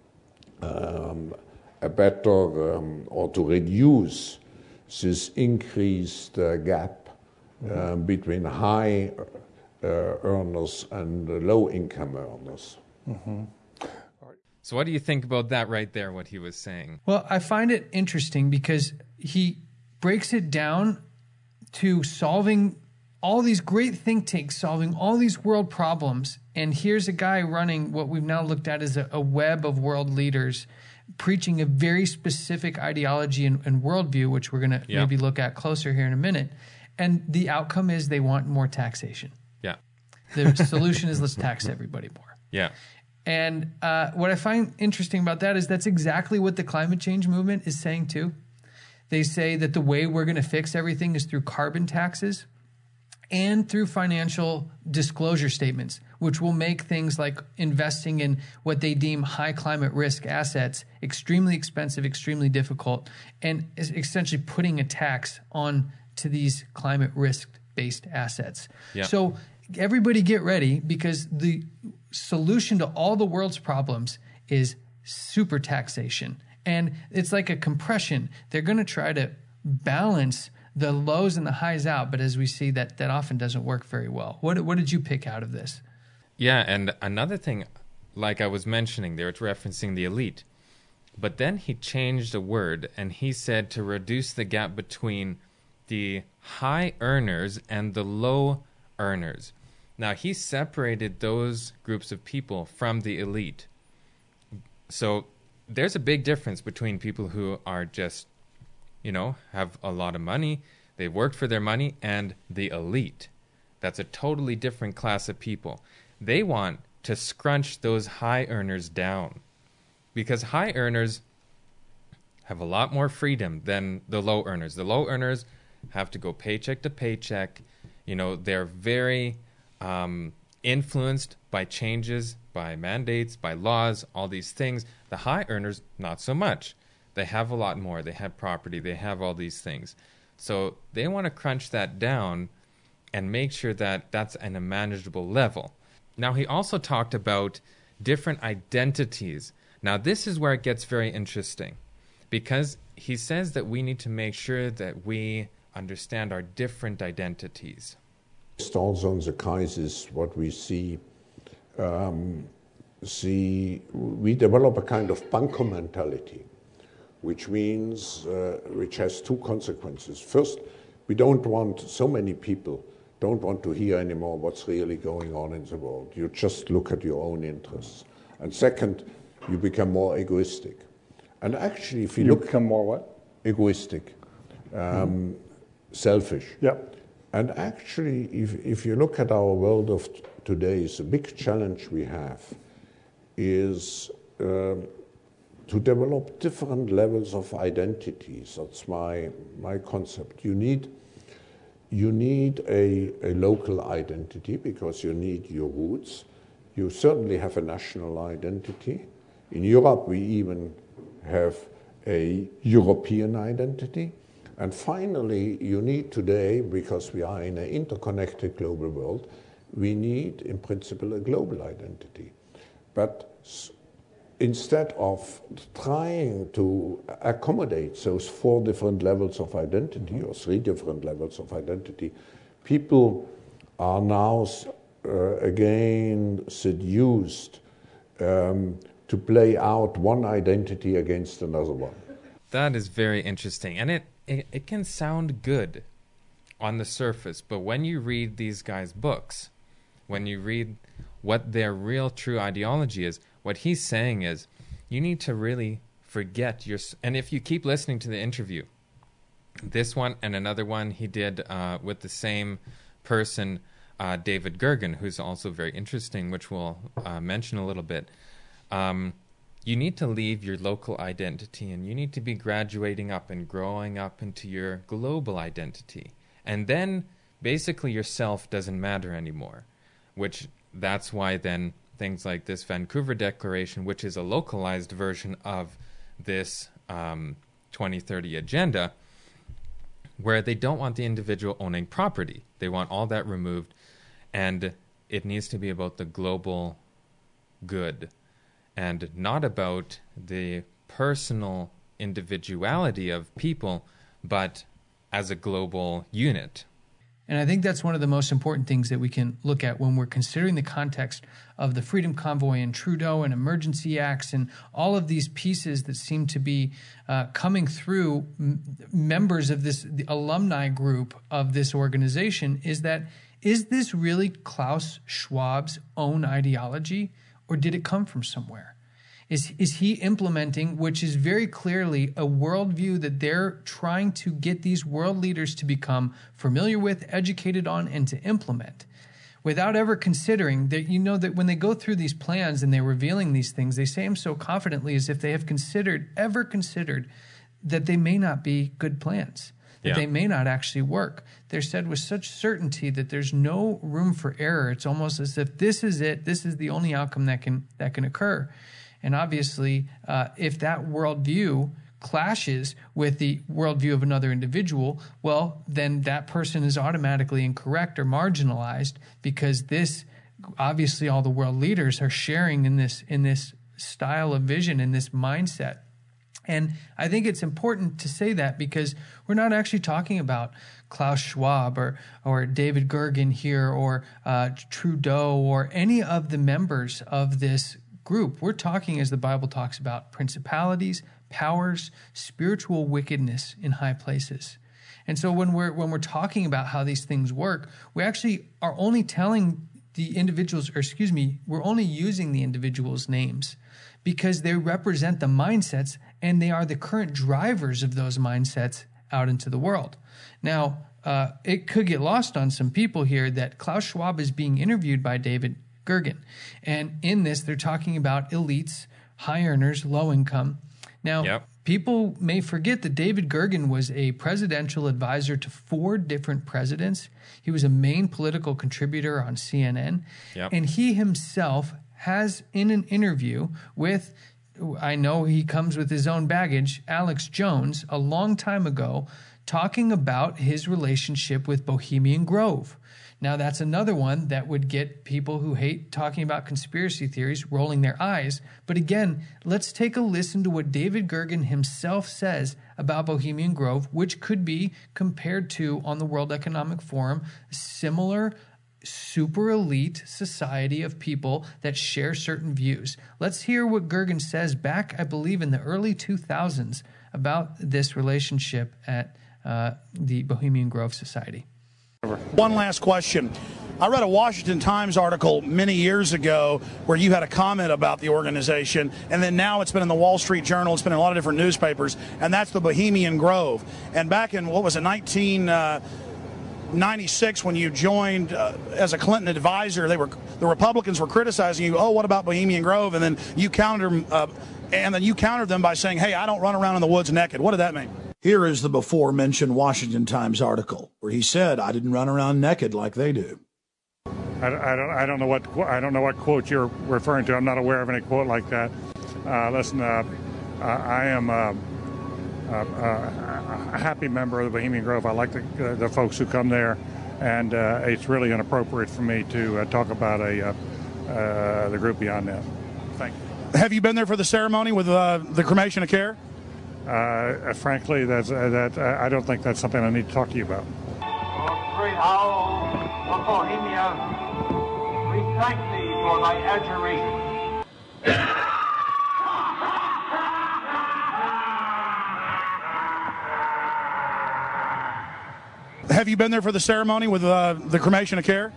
um a better um, or to reduce this increased uh, gap mm-hmm. Um, between high uh, earners and low income earners. Mm-hmm. So, what do you think about that right there, what he was saying? Well, I find it interesting because he breaks it down to solving all these great think tanks solving all these world problems. And here's a guy running what we've now looked at as a, a web of world leaders preaching a very specific ideology and, and worldview, which we're going to maybe look at closer here in a minute. And the outcome is they want more taxation. Yeah. The solution is let's tax everybody more. Yeah. And uh, what I find interesting about that is that's exactly what the climate change movement is saying too. They say that the way we're going to fix everything is through carbon taxes and through financial disclosure statements, which will make things like investing in what they deem high climate risk assets extremely expensive, extremely difficult, and essentially putting a tax on to these climate risk based assets. Yeah. So everybody get ready because the solution to all the world's problems is super taxation and it's like a compression. They're going to try to balance the lows and the highs out, but as we see, that that often doesn't work very well. What what did you pick out of this? Yeah, and another thing, like I was mentioning there, it's referencing the elite. But then he changed a word and he said to reduce the gap between the high earners and the low earners. Now, he separated those groups of people from the elite. So there's a big difference between people who are just, you know, have a lot of money, they've worked for their money, and the elite. That's a totally different class of people. They want to scrunch those high earners down because high earners have a lot more freedom than the low earners. The low earners have to go paycheck to paycheck. You know, they're very um, influenced by changes, by mandates, by laws, all these things. The high earners, not so much. They have a lot more. They have property. They have all these things. So they want to crunch that down and make sure that that's at a manageable level. Now, he also talked about different identities. Now, this is where it gets very interesting because he says that we need to make sure that we understand our different identities. Also in the crisis, what we see, um, see, we develop a kind of bunker mentality, which means, uh, which has two consequences. First, we don't want so many people don't want to hear anymore what's really going on in the world. You just look at your own interests. And second, you become more egoistic. And actually, if you, You look become more what? egoistic, um, selfish. Yeah. And actually, if, if you look at our world of today, the big challenge we have is um, to develop different levels of identities. That's my, my concept. You need, you need a, a local identity because you need your roots. You certainly have a national identity. In Europe, we even have a European identity. And finally, you need today, because we are in an interconnected global world, we need, in principle, a global identity. But instead of trying to accommodate those four different levels of identity or three different levels of identity, people are now uh, again seduced um, to play out one identity against another one. That is very interesting. And it, it, it can sound good on the surface, but when you read these guys' books, when you read what their real true ideology is, what he's saying is you need to really forget your. And if you keep listening to the interview, this one and another one he did uh, with the same person, uh, David Gergen, who's also very interesting, which we'll uh, mention a little bit. Um, you need to leave your local identity and you need to be graduating up and growing up into your global identity. And then basically yourself doesn't matter anymore, which that's why then things like this Vancouver Declaration, which is a localized version of this um, 2030 agenda, where they don't want the individual owning property. They want all that removed, and it needs to be about the global good and not about the personal individuality of people, but as a global unit. And I think that's one of the most important things that we can look at when we're considering the context of the Freedom Convoy and Trudeau and emergency acts and all of these pieces that seem to be uh, coming through m- members of this alumni group of this organization. Is that is this really Klaus Schwab's own ideology, or did it come from somewhere? is is he implementing, which is very clearly a worldview that they're trying to get these world leaders to become familiar with, educated on, and to implement, without ever considering that you know that when they go through these plans and they're revealing these things, they say them so confidently as if they have considered, ever considered, that they may not be good plans. That Yeah. they may not actually work. They're said with such certainty that there's no room for error. It's almost as if this is it. This is the only outcome that can that can occur. And obviously, uh, if that worldview clashes with the worldview of another individual, well, then that person is automatically incorrect or marginalized because this, obviously, all the world leaders are sharing in this in this style of vision in this mindset. And I think it's important to say that because we're not actually talking about Klaus Schwab or, or David Gergen here or uh, Trudeau or any of the members of this group. We're talking, as the Bible talks about, principalities, powers, spiritual wickedness in high places. And so when we're when we're talking about how these things work, we actually are only telling the individuals, or excuse me, we're only using the individuals' names because they represent the mindsets and they are the current drivers of those mindsets out into the world. Now, uh, it could get lost on some people here that Klaus Schwab is being interviewed by David Gergen. And in this, they're talking about elites, high earners, low income. Now, Yep. people may forget that David Gergen was a presidential advisor to four different presidents. He was a main political contributor on CNN. Yep. And he himself has, in an interview with, I know he comes with his own baggage, Alex Jones, a long time ago, talking about his relationship with Bohemian Grove. Now, that's another one that would get people who hate talking about conspiracy theories rolling their eyes. But again, let's take a listen to what David Gergen himself says about Bohemian Grove, which could be compared to, on the World Economic Forum, similar super elite society of people that share certain views. Let's hear what Gergen says back, I believe, in the early 2000s about this relationship at uh, the Bohemian Grove Society. One last question. I read a Washington Times article many years ago where you had a comment about the organization, and then now it's been in the Wall Street Journal, it's been in a lot of different newspapers, and that's the Bohemian Grove. And back in, what was it, 1996, when you joined uh, as a Clinton advisor, they were the Republicans were criticizing you. Oh, what about Bohemian Grove? And then you countered, uh, and then you countered them by saying, "Hey, I don't run around in the woods naked." What did that mean? Here is the before mentioned Washington Times article where he said, "I didn't run around naked like they do." I, I don't, I don't know what I don't know what quote you're referring to. I'm not aware of any quote like that. Uh, listen, uh, I am uh, a happy member of the Bohemian Grove. I like the, uh, the folks who come there, and uh, it's really inappropriate for me to uh, talk about a uh, uh, the group beyond that. Thank you. Have you been there for the ceremony with uh, the cremation of care? Uh, frankly, that's, uh, that uh, I don't think that's something I need to talk to you about. Great owl of Bohemia, we thank thee for thy adjuration. Have you been there for the ceremony with uh, the cremation of care?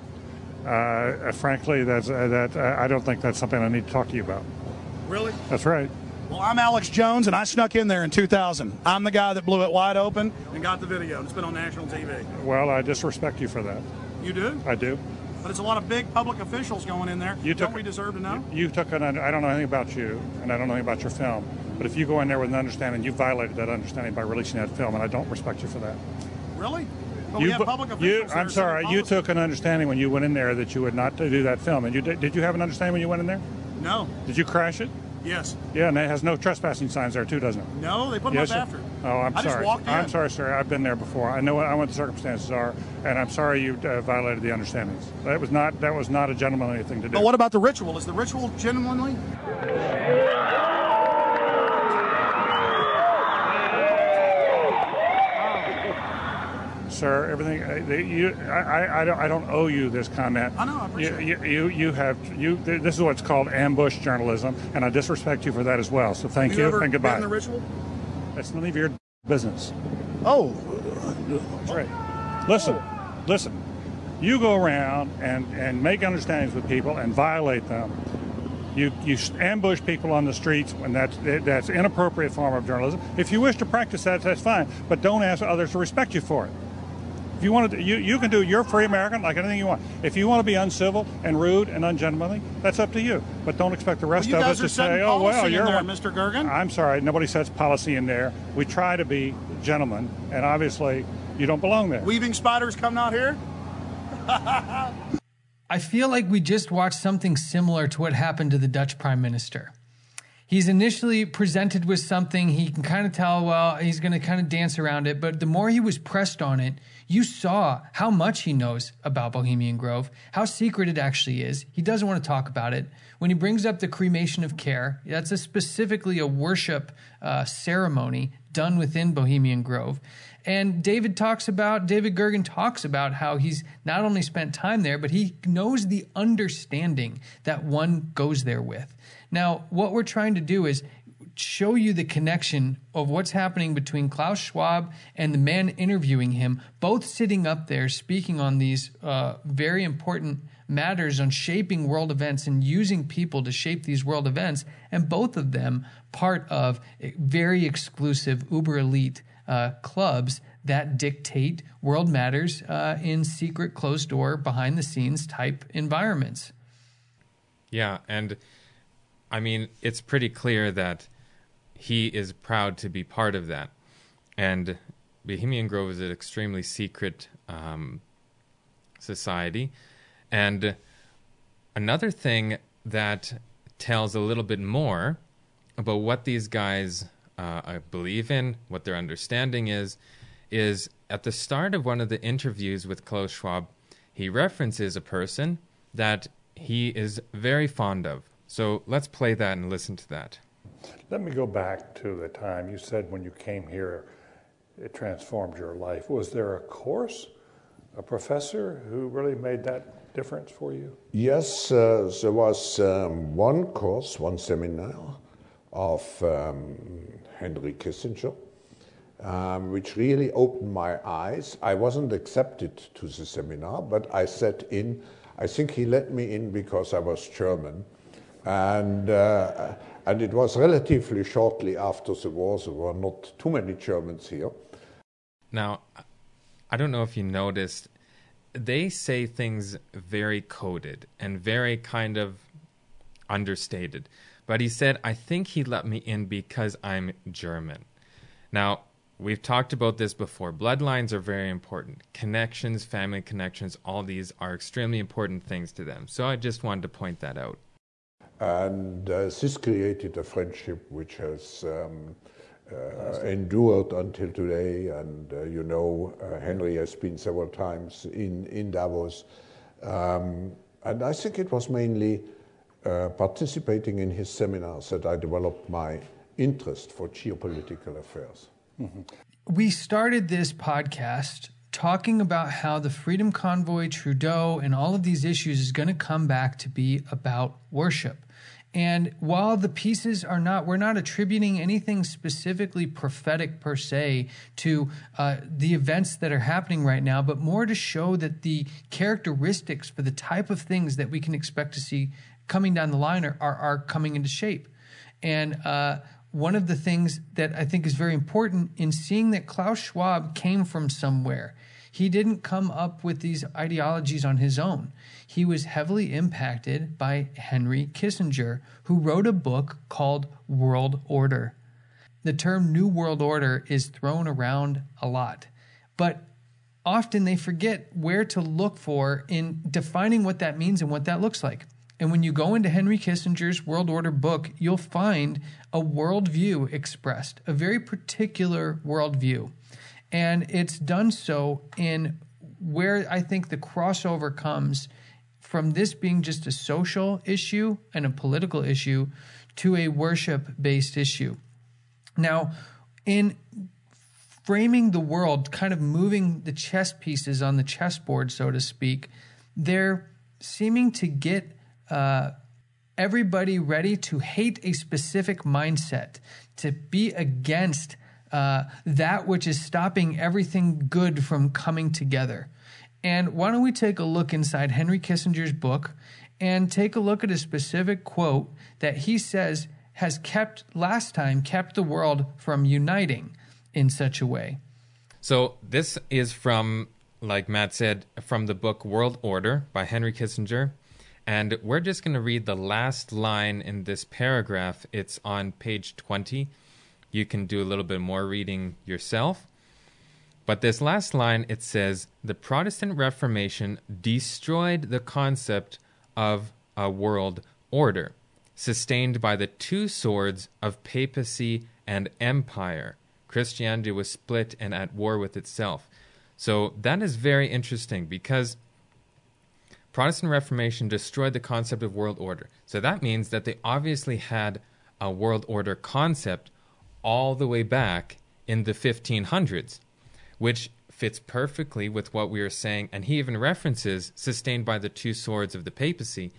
Uh, frankly, that's, uh, that uh, I don't think that's something I need to talk to you about. Really? That's right. Well, I'm Alex Jones, and I snuck in there in 2000. I'm the guy that blew it wide open and got the video. It's been on national TV. Well, I disrespect you for that. You do? I do. But it's a lot of big public officials going in there. You don't we deserve to know? You took an. I don't know anything about you, and I don't know anything about your film. But if you go in there with an understanding, you violated that understanding by releasing that film, and I don't respect you for that. Really? But you, we have public officials. that I'm sorry. You took an understanding when you went in there that you would not do that film, and you did. Did you have an understanding when you went in there? No. Did you crash it? Yes. Yeah, and it has no trespassing signs there too, doesn't it? No, they put them Yes, up after. Oh, I'm I just sorry. walked in. I'm sorry, sir. I've been there before. I know. what I what the circumstances are, and I'm sorry you uh, violated the understandings. That was not. That was not a gentlemanly thing to do. But what about the ritual? Is the ritual genuinely? Sir. Everything uh, you, I, I, I don't, I don't owe you this comment. I know, I appreciate you, you, you, you have you. This is what's called ambush journalism, and I disrespect you for that as well. So thank Have you, and been goodbye. in the ritual? That's none of your business. Oh, That's right. Listen, listen. You go around and, and make understandings with people and violate them. You you ambush people on the streets, and that's that's inappropriate form of journalism. If you wish to practice that, that's fine, but don't ask others to respect you for it. If you want to, you, you can do. You're free American, like anything you want. If you want to be uncivil and rude and ungentlemanly, that's up to you. But don't expect the rest Well, of us to say, "Oh well, in you're there, one." Mr. Gergen. I'm sorry, nobody sets policy in there. We try to be gentlemen, and obviously, you don't belong there. Weaving spiders come out here? I feel like we just watched something similar to what happened to the Dutch prime minister. He's initially presented with something, he can kind of tell, well, he's going to kind of dance around it. But the more he was pressed on it, you saw how much he knows about Bohemian Grove, how secret it actually is. He doesn't want to talk about it. When he brings up the cremation of care, that's a specifically a worship uh, ceremony done within Bohemian Grove. And David talks about, David Gergen talks about how he's not only spent time there, but he knows the understanding that one goes there with. Now, what we're trying to do is show you the connection of what's happening between Klaus Schwab and the man interviewing him, both sitting up there speaking on these uh, very important matters on shaping world events and using people to shape these world events, and both of them part of very exclusive, uber elite uh, clubs that dictate world matters uh, in secret, closed door, behind the scenes type environments. Yeah, and I mean, it's pretty clear that he is proud to be part of that. And Bohemian Grove is an extremely secret um, society. And another thing that tells a little bit more about what these guys uh, believe in, what their understanding is, is at the start of one of the interviews with Klaus Schwab, he references a person that he is very fond of. So let's play that and listen to that. Let me go back to the time you said when you came here, it transformed your life. Was there a course, a professor who really made that difference for you? Yes, uh, there was um, one course, one seminar of um, Henry Kissinger, um, which really opened my eyes. I wasn't accepted to the seminar, but I sat in. I think he let me in because I was German. And, uh, and it was relatively shortly after the war. There were not too many Germans here. Now, I don't know if you noticed, they say things very coded and very kind of understated. But he said, I think he let me in because I'm German. Now, we've talked about this before. Bloodlines are very important. Connections, family connections, all these are extremely important things to them. So I just wanted to point that out. And uh, this created a friendship which has um, uh, endured until today. And uh, you know, uh, Henry has been several times in, in Davos. Um, and I think it was mainly uh, participating in his seminars that I developed my interest for geopolitical affairs. Mm-hmm. We started this podcast talking about how the Freedom Convoy, Trudeau, and all of these issues is going to come back to be about worship. And while the pieces are not, we're not attributing anything specifically prophetic per se to uh, the events that are happening right now, but more to show that the characteristics for the type of things that we can expect to see coming down the line are, are, are coming into shape. And uh, one of the things that I think is very important in seeing that Klaus Schwab came from somewhere. He didn't come up with these ideologies on his own. He was heavily impacted by Henry Kissinger, who wrote a book called World Order. The term New World Order is thrown around a lot, but often they forget where to look for in defining what that means and what that looks like. And when you go into Henry Kissinger's World Order book, you'll find a worldview expressed, a very particular worldview. And it's done so in where I think the crossover comes from this being just a social issue and a political issue to a worship based issue. Now, in framing the world, kind of moving the chess pieces on the chessboard, so to speak, they're seeming to get uh, everybody ready to hate a specific mindset, to be against uh, that which is stopping everything good from coming together. And why don't we take a look inside Henry Kissinger's book and take a look at a specific quote that he says has kept, last time, kept the world from uniting in such a way. So this is from, like Matt said, from the book World Order by Henry Kissinger. And we're just going to read the last line in this paragraph. It's on page 20 you can do a little bit more reading yourself. But this last line, it says, the Protestant Reformation destroyed the concept of a world order, sustained by the two swords of papacy and empire. Christianity was split and at war with itself. So that is very interesting because Protestant Reformation destroyed the concept of world order. So that means that they obviously had a world order concept all the way back in the 1500s, which fits perfectly with what we are saying. And he even references, sustained by the two swords of the papacy,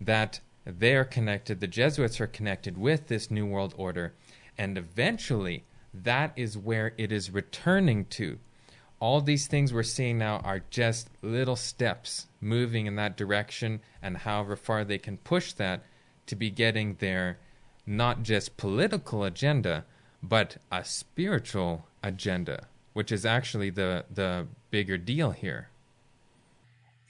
that they are connected, the Jesuits are connected with this New World Order. And eventually, that is where it is returning to. All these things we're seeing now are just little steps moving in that direction, and however far they can push that to be getting their not just political agenda, but a spiritual agenda, which is actually the the bigger deal here.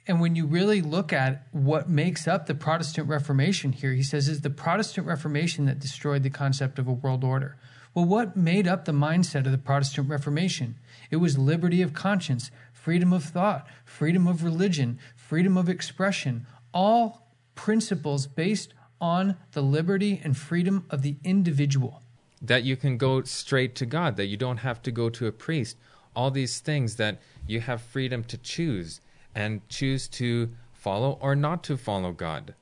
And when you really look at what makes up the Protestant Reformation here, he says is the Protestant Reformation that destroyed the concept of a world order. Well, what made up the mindset of the Protestant Reformation? It was liberty of conscience, freedom of thought, freedom of religion, freedom of expression, all principles based on the liberty and freedom of the individual. That you can go straight to God, that you don't have to go to a priest. All these things that you have freedom to choose and choose to follow or not to follow God.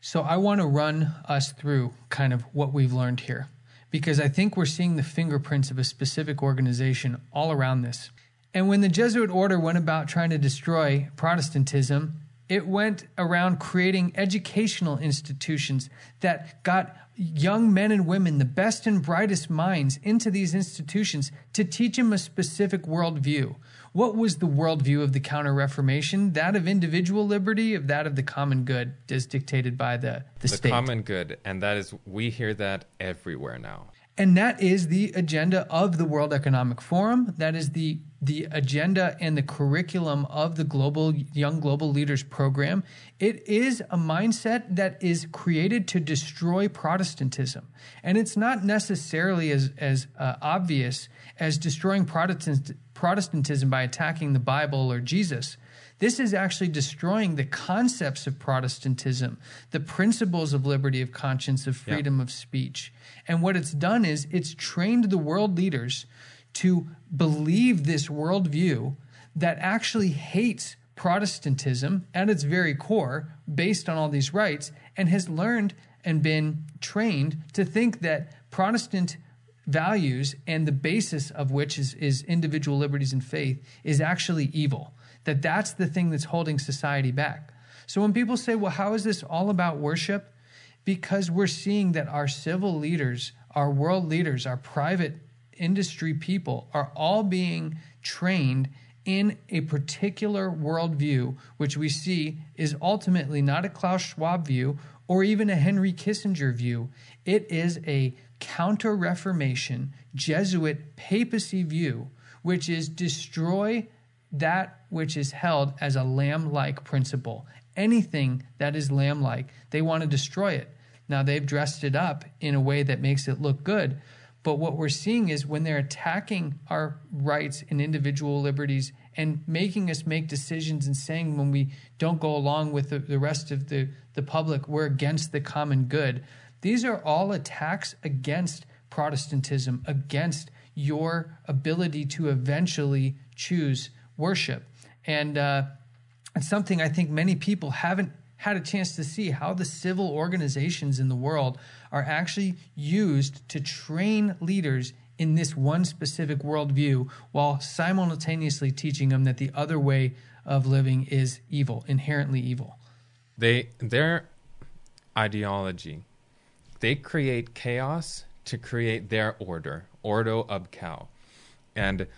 So I want to run us through kind of what we've learned here because I think we're seeing the fingerprints of a specific organization all around this. And when the Jesuit order went about trying to destroy Protestantism, it went around creating educational institutions that got young men and women, the best and brightest minds, into these institutions to teach them a specific worldview. What was the worldview of the Counter Reformation? That of individual liberty, of that of the common good, as dictated by the, the, The state. common good, and that is, we hear that everywhere now. And that is the agenda of the World Economic Forum. That is the the agenda and the curriculum of the Global Young Global Leaders program. It is a mindset that is created to destroy Protestantism, and it's not necessarily as as uh, obvious as destroying Protestant, Protestantism by attacking the Bible or Jesus. This is actually destroying the concepts of Protestantism, the principles of liberty of conscience, of freedom of speech. And what it's done is it's trained the world leaders to believe this worldview that actually hates Protestantism at its very core, based on all these rights, and has learned and been trained to think that Protestant values and the basis of which is, is individual liberties and faith is actually evil that that's the thing that's holding society back. So when people say well how is this all about worship? Because we're seeing that our civil leaders our world leaders our private industry people are all being trained in a particular worldview which we see is ultimately not a klaus schwab view or even a henry kissinger view. It is a counter Reformation Jesuit papacy view, which is destroy that which is held as a lamb like principle. Anything that is lamb like, they want to destroy it. Now, they've dressed it up in a way that makes it look good. But what we're seeing is when they're attacking our rights and individual liberties and making us make decisions and saying when we don't go along with the, the rest of the, the public, we're against the common good these are all attacks against Protestantism, against your ability to eventually choose worship. And uh, it's something I think many people haven't had a chance to see how the civil organizations in the world are actually used to train leaders in this one specific worldview while simultaneously teaching them that the other way of living is evil, inherently evil. They their ideology they create chaos to create their order, ordo ab chao. And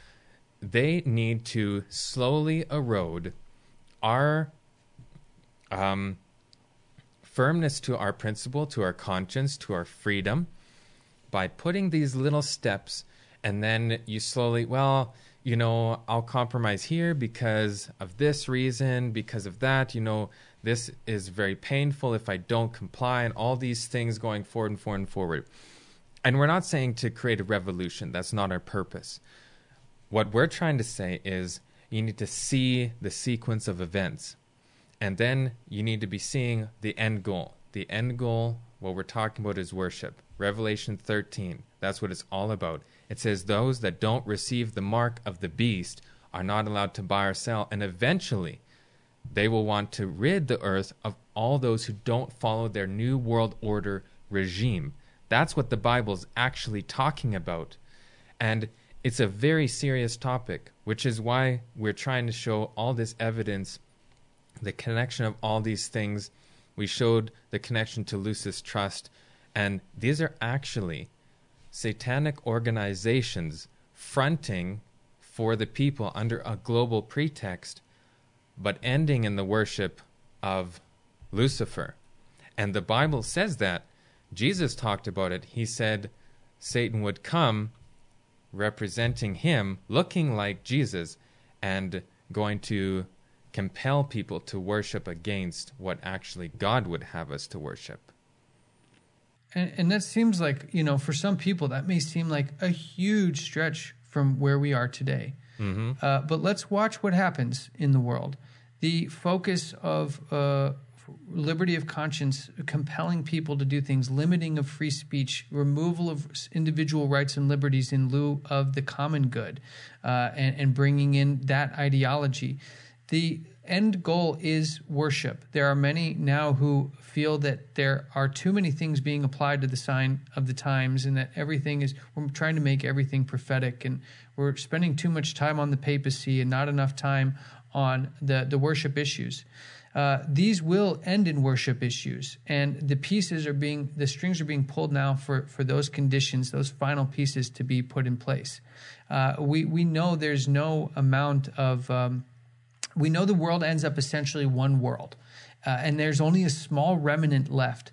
they need to slowly erode our um, firmness to our principle, to our conscience, to our freedom by putting these little steps. And then you slowly, well, you know, I'll compromise here because of this reason, because of that, you know, this is very painful if I don't comply, and all these things going forward and forward and forward. And we're not saying to create a revolution, that's not our purpose. What we're trying to say is you need to see the sequence of events, and then you need to be seeing the end goal. The end goal, what we're talking about, is worship. Revelation 13, that's what it's all about. It says, Those that don't receive the mark of the beast are not allowed to buy or sell, and eventually, they will want to rid the earth of all those who don't follow their new world order regime. That's what the Bible's actually talking about. And it's a very serious topic, which is why we're trying to show all this evidence, the connection of all these things. We showed the connection to Lucis Trust, and these are actually satanic organizations fronting for the people under a global pretext but ending in the worship of Lucifer. And the Bible says that. Jesus talked about it. He said Satan would come representing him, looking like Jesus, and going to compel people to worship against what actually God would have us to worship. And, and that seems like, you know, for some people, that may seem like a huge stretch from where we are today. Mm-hmm. Uh, but let's watch what happens in the world. The focus of uh, liberty of conscience, compelling people to do things, limiting of free speech, removal of individual rights and liberties in lieu of the common good, uh, and, and bringing in that ideology. The end goal is worship. There are many now who feel that there are too many things being applied to the sign of the times and that everything is, we're trying to make everything prophetic and we're spending too much time on the papacy and not enough time on the, the worship issues. Uh, these will end in worship issues, and the pieces are being the strings are being pulled now for for those conditions, those final pieces to be put in place. Uh, we we know there's no amount of um, we know the world ends up essentially one world, uh, and there's only a small remnant left.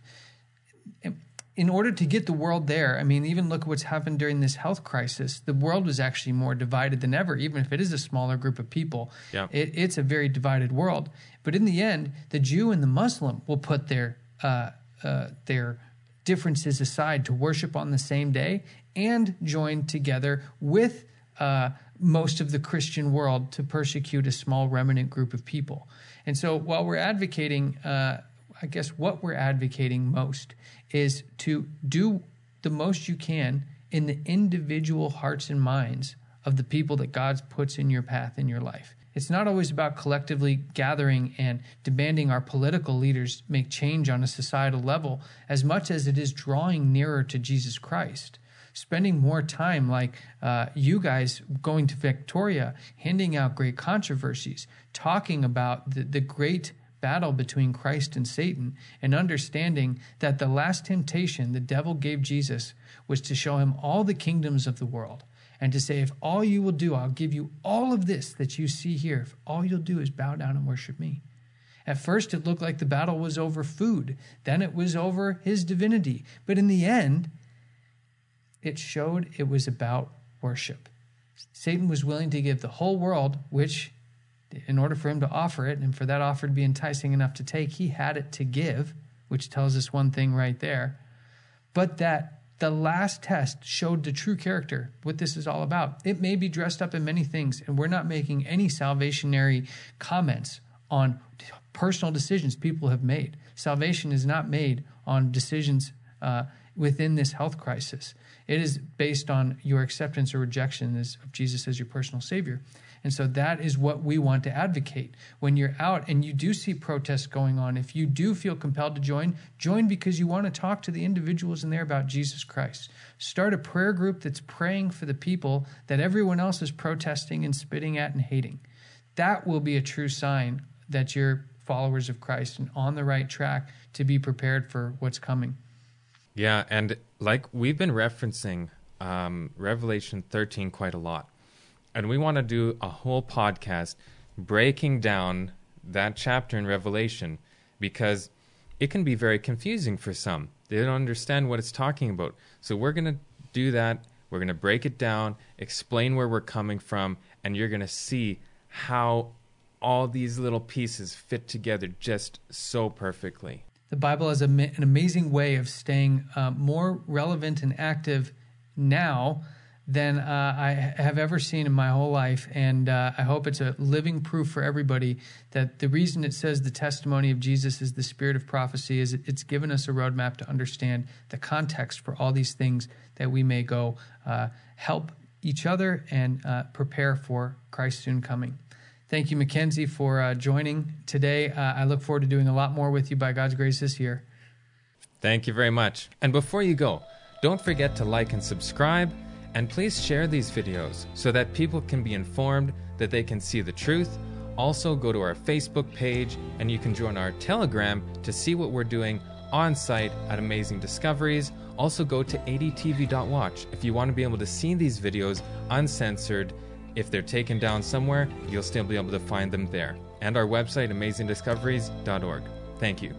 In order to get the world there, I mean, even look at what's happened during this health crisis. The world was actually more divided than ever, even if it is a smaller group of people. Yeah. It, it's a very divided world. But in the end, the Jew and the Muslim will put their uh, uh, their differences aside to worship on the same day and join together with uh, most of the Christian world to persecute a small remnant group of people. And so, while we're advocating, uh, I guess what we're advocating most is to do the most you can in the individual hearts and minds of the people that God puts in your path in your life. It's not always about collectively gathering and demanding our political leaders make change on a societal level as much as it is drawing nearer to Jesus Christ. Spending more time, like uh, you guys going to Victoria, handing out great controversies, talking about the, the great battle between Christ and Satan, and understanding that the last temptation the devil gave Jesus was to show him all the kingdoms of the world and to say, if all you will do, I'll give you all of this that you see here. If all you'll do is bow down and worship me. At first, it looked like the battle was over food, then it was over his divinity. But in the end, it showed it was about worship. Satan was willing to give the whole world, which, in order for him to offer it, and for that offer to be enticing enough to take, he had it to give, which tells us one thing right there. But that the last test showed the true character, what this is all about. It may be dressed up in many things, and we're not making any salvationary comments on personal decisions people have made. Salvation is not made on decisions uh, within this health crisis. It is based on your acceptance or rejection of Jesus as your personal Savior. And so that is what we want to advocate. When you're out and you do see protests going on, if you do feel compelled to join, join because you want to talk to the individuals in there about Jesus Christ. Start a prayer group that's praying for the people that everyone else is protesting and spitting at and hating. That will be a true sign that you're followers of Christ and on the right track to be prepared for what's coming. Yeah, and like we've been referencing um, Revelation 13 quite a lot. And we want to do a whole podcast breaking down that chapter in Revelation because it can be very confusing for some. They don't understand what it's talking about. So we're going to do that. We're going to break it down, explain where we're coming from, and you're going to see how all these little pieces fit together just so perfectly. The Bible has a, an amazing way of staying uh, more relevant and active now than uh, I have ever seen in my whole life. And uh, I hope it's a living proof for everybody that the reason it says the testimony of Jesus is the spirit of prophecy is it's given us a roadmap to understand the context for all these things that we may go uh, help each other and uh, prepare for Christ's soon coming. Thank you, Mackenzie, for uh, joining today. Uh, I look forward to doing a lot more with you by God's grace this year. Thank you very much. And before you go, don't forget to like and subscribe and please share these videos so that people can be informed that they can see the truth. Also, go to our Facebook page and you can join our Telegram to see what we're doing on site at Amazing Discoveries. Also, go to adtv.watch if you want to be able to see these videos uncensored. If they're taken down somewhere, you'll still be able to find them there. And our website, amazingdiscoveries.org. Thank you.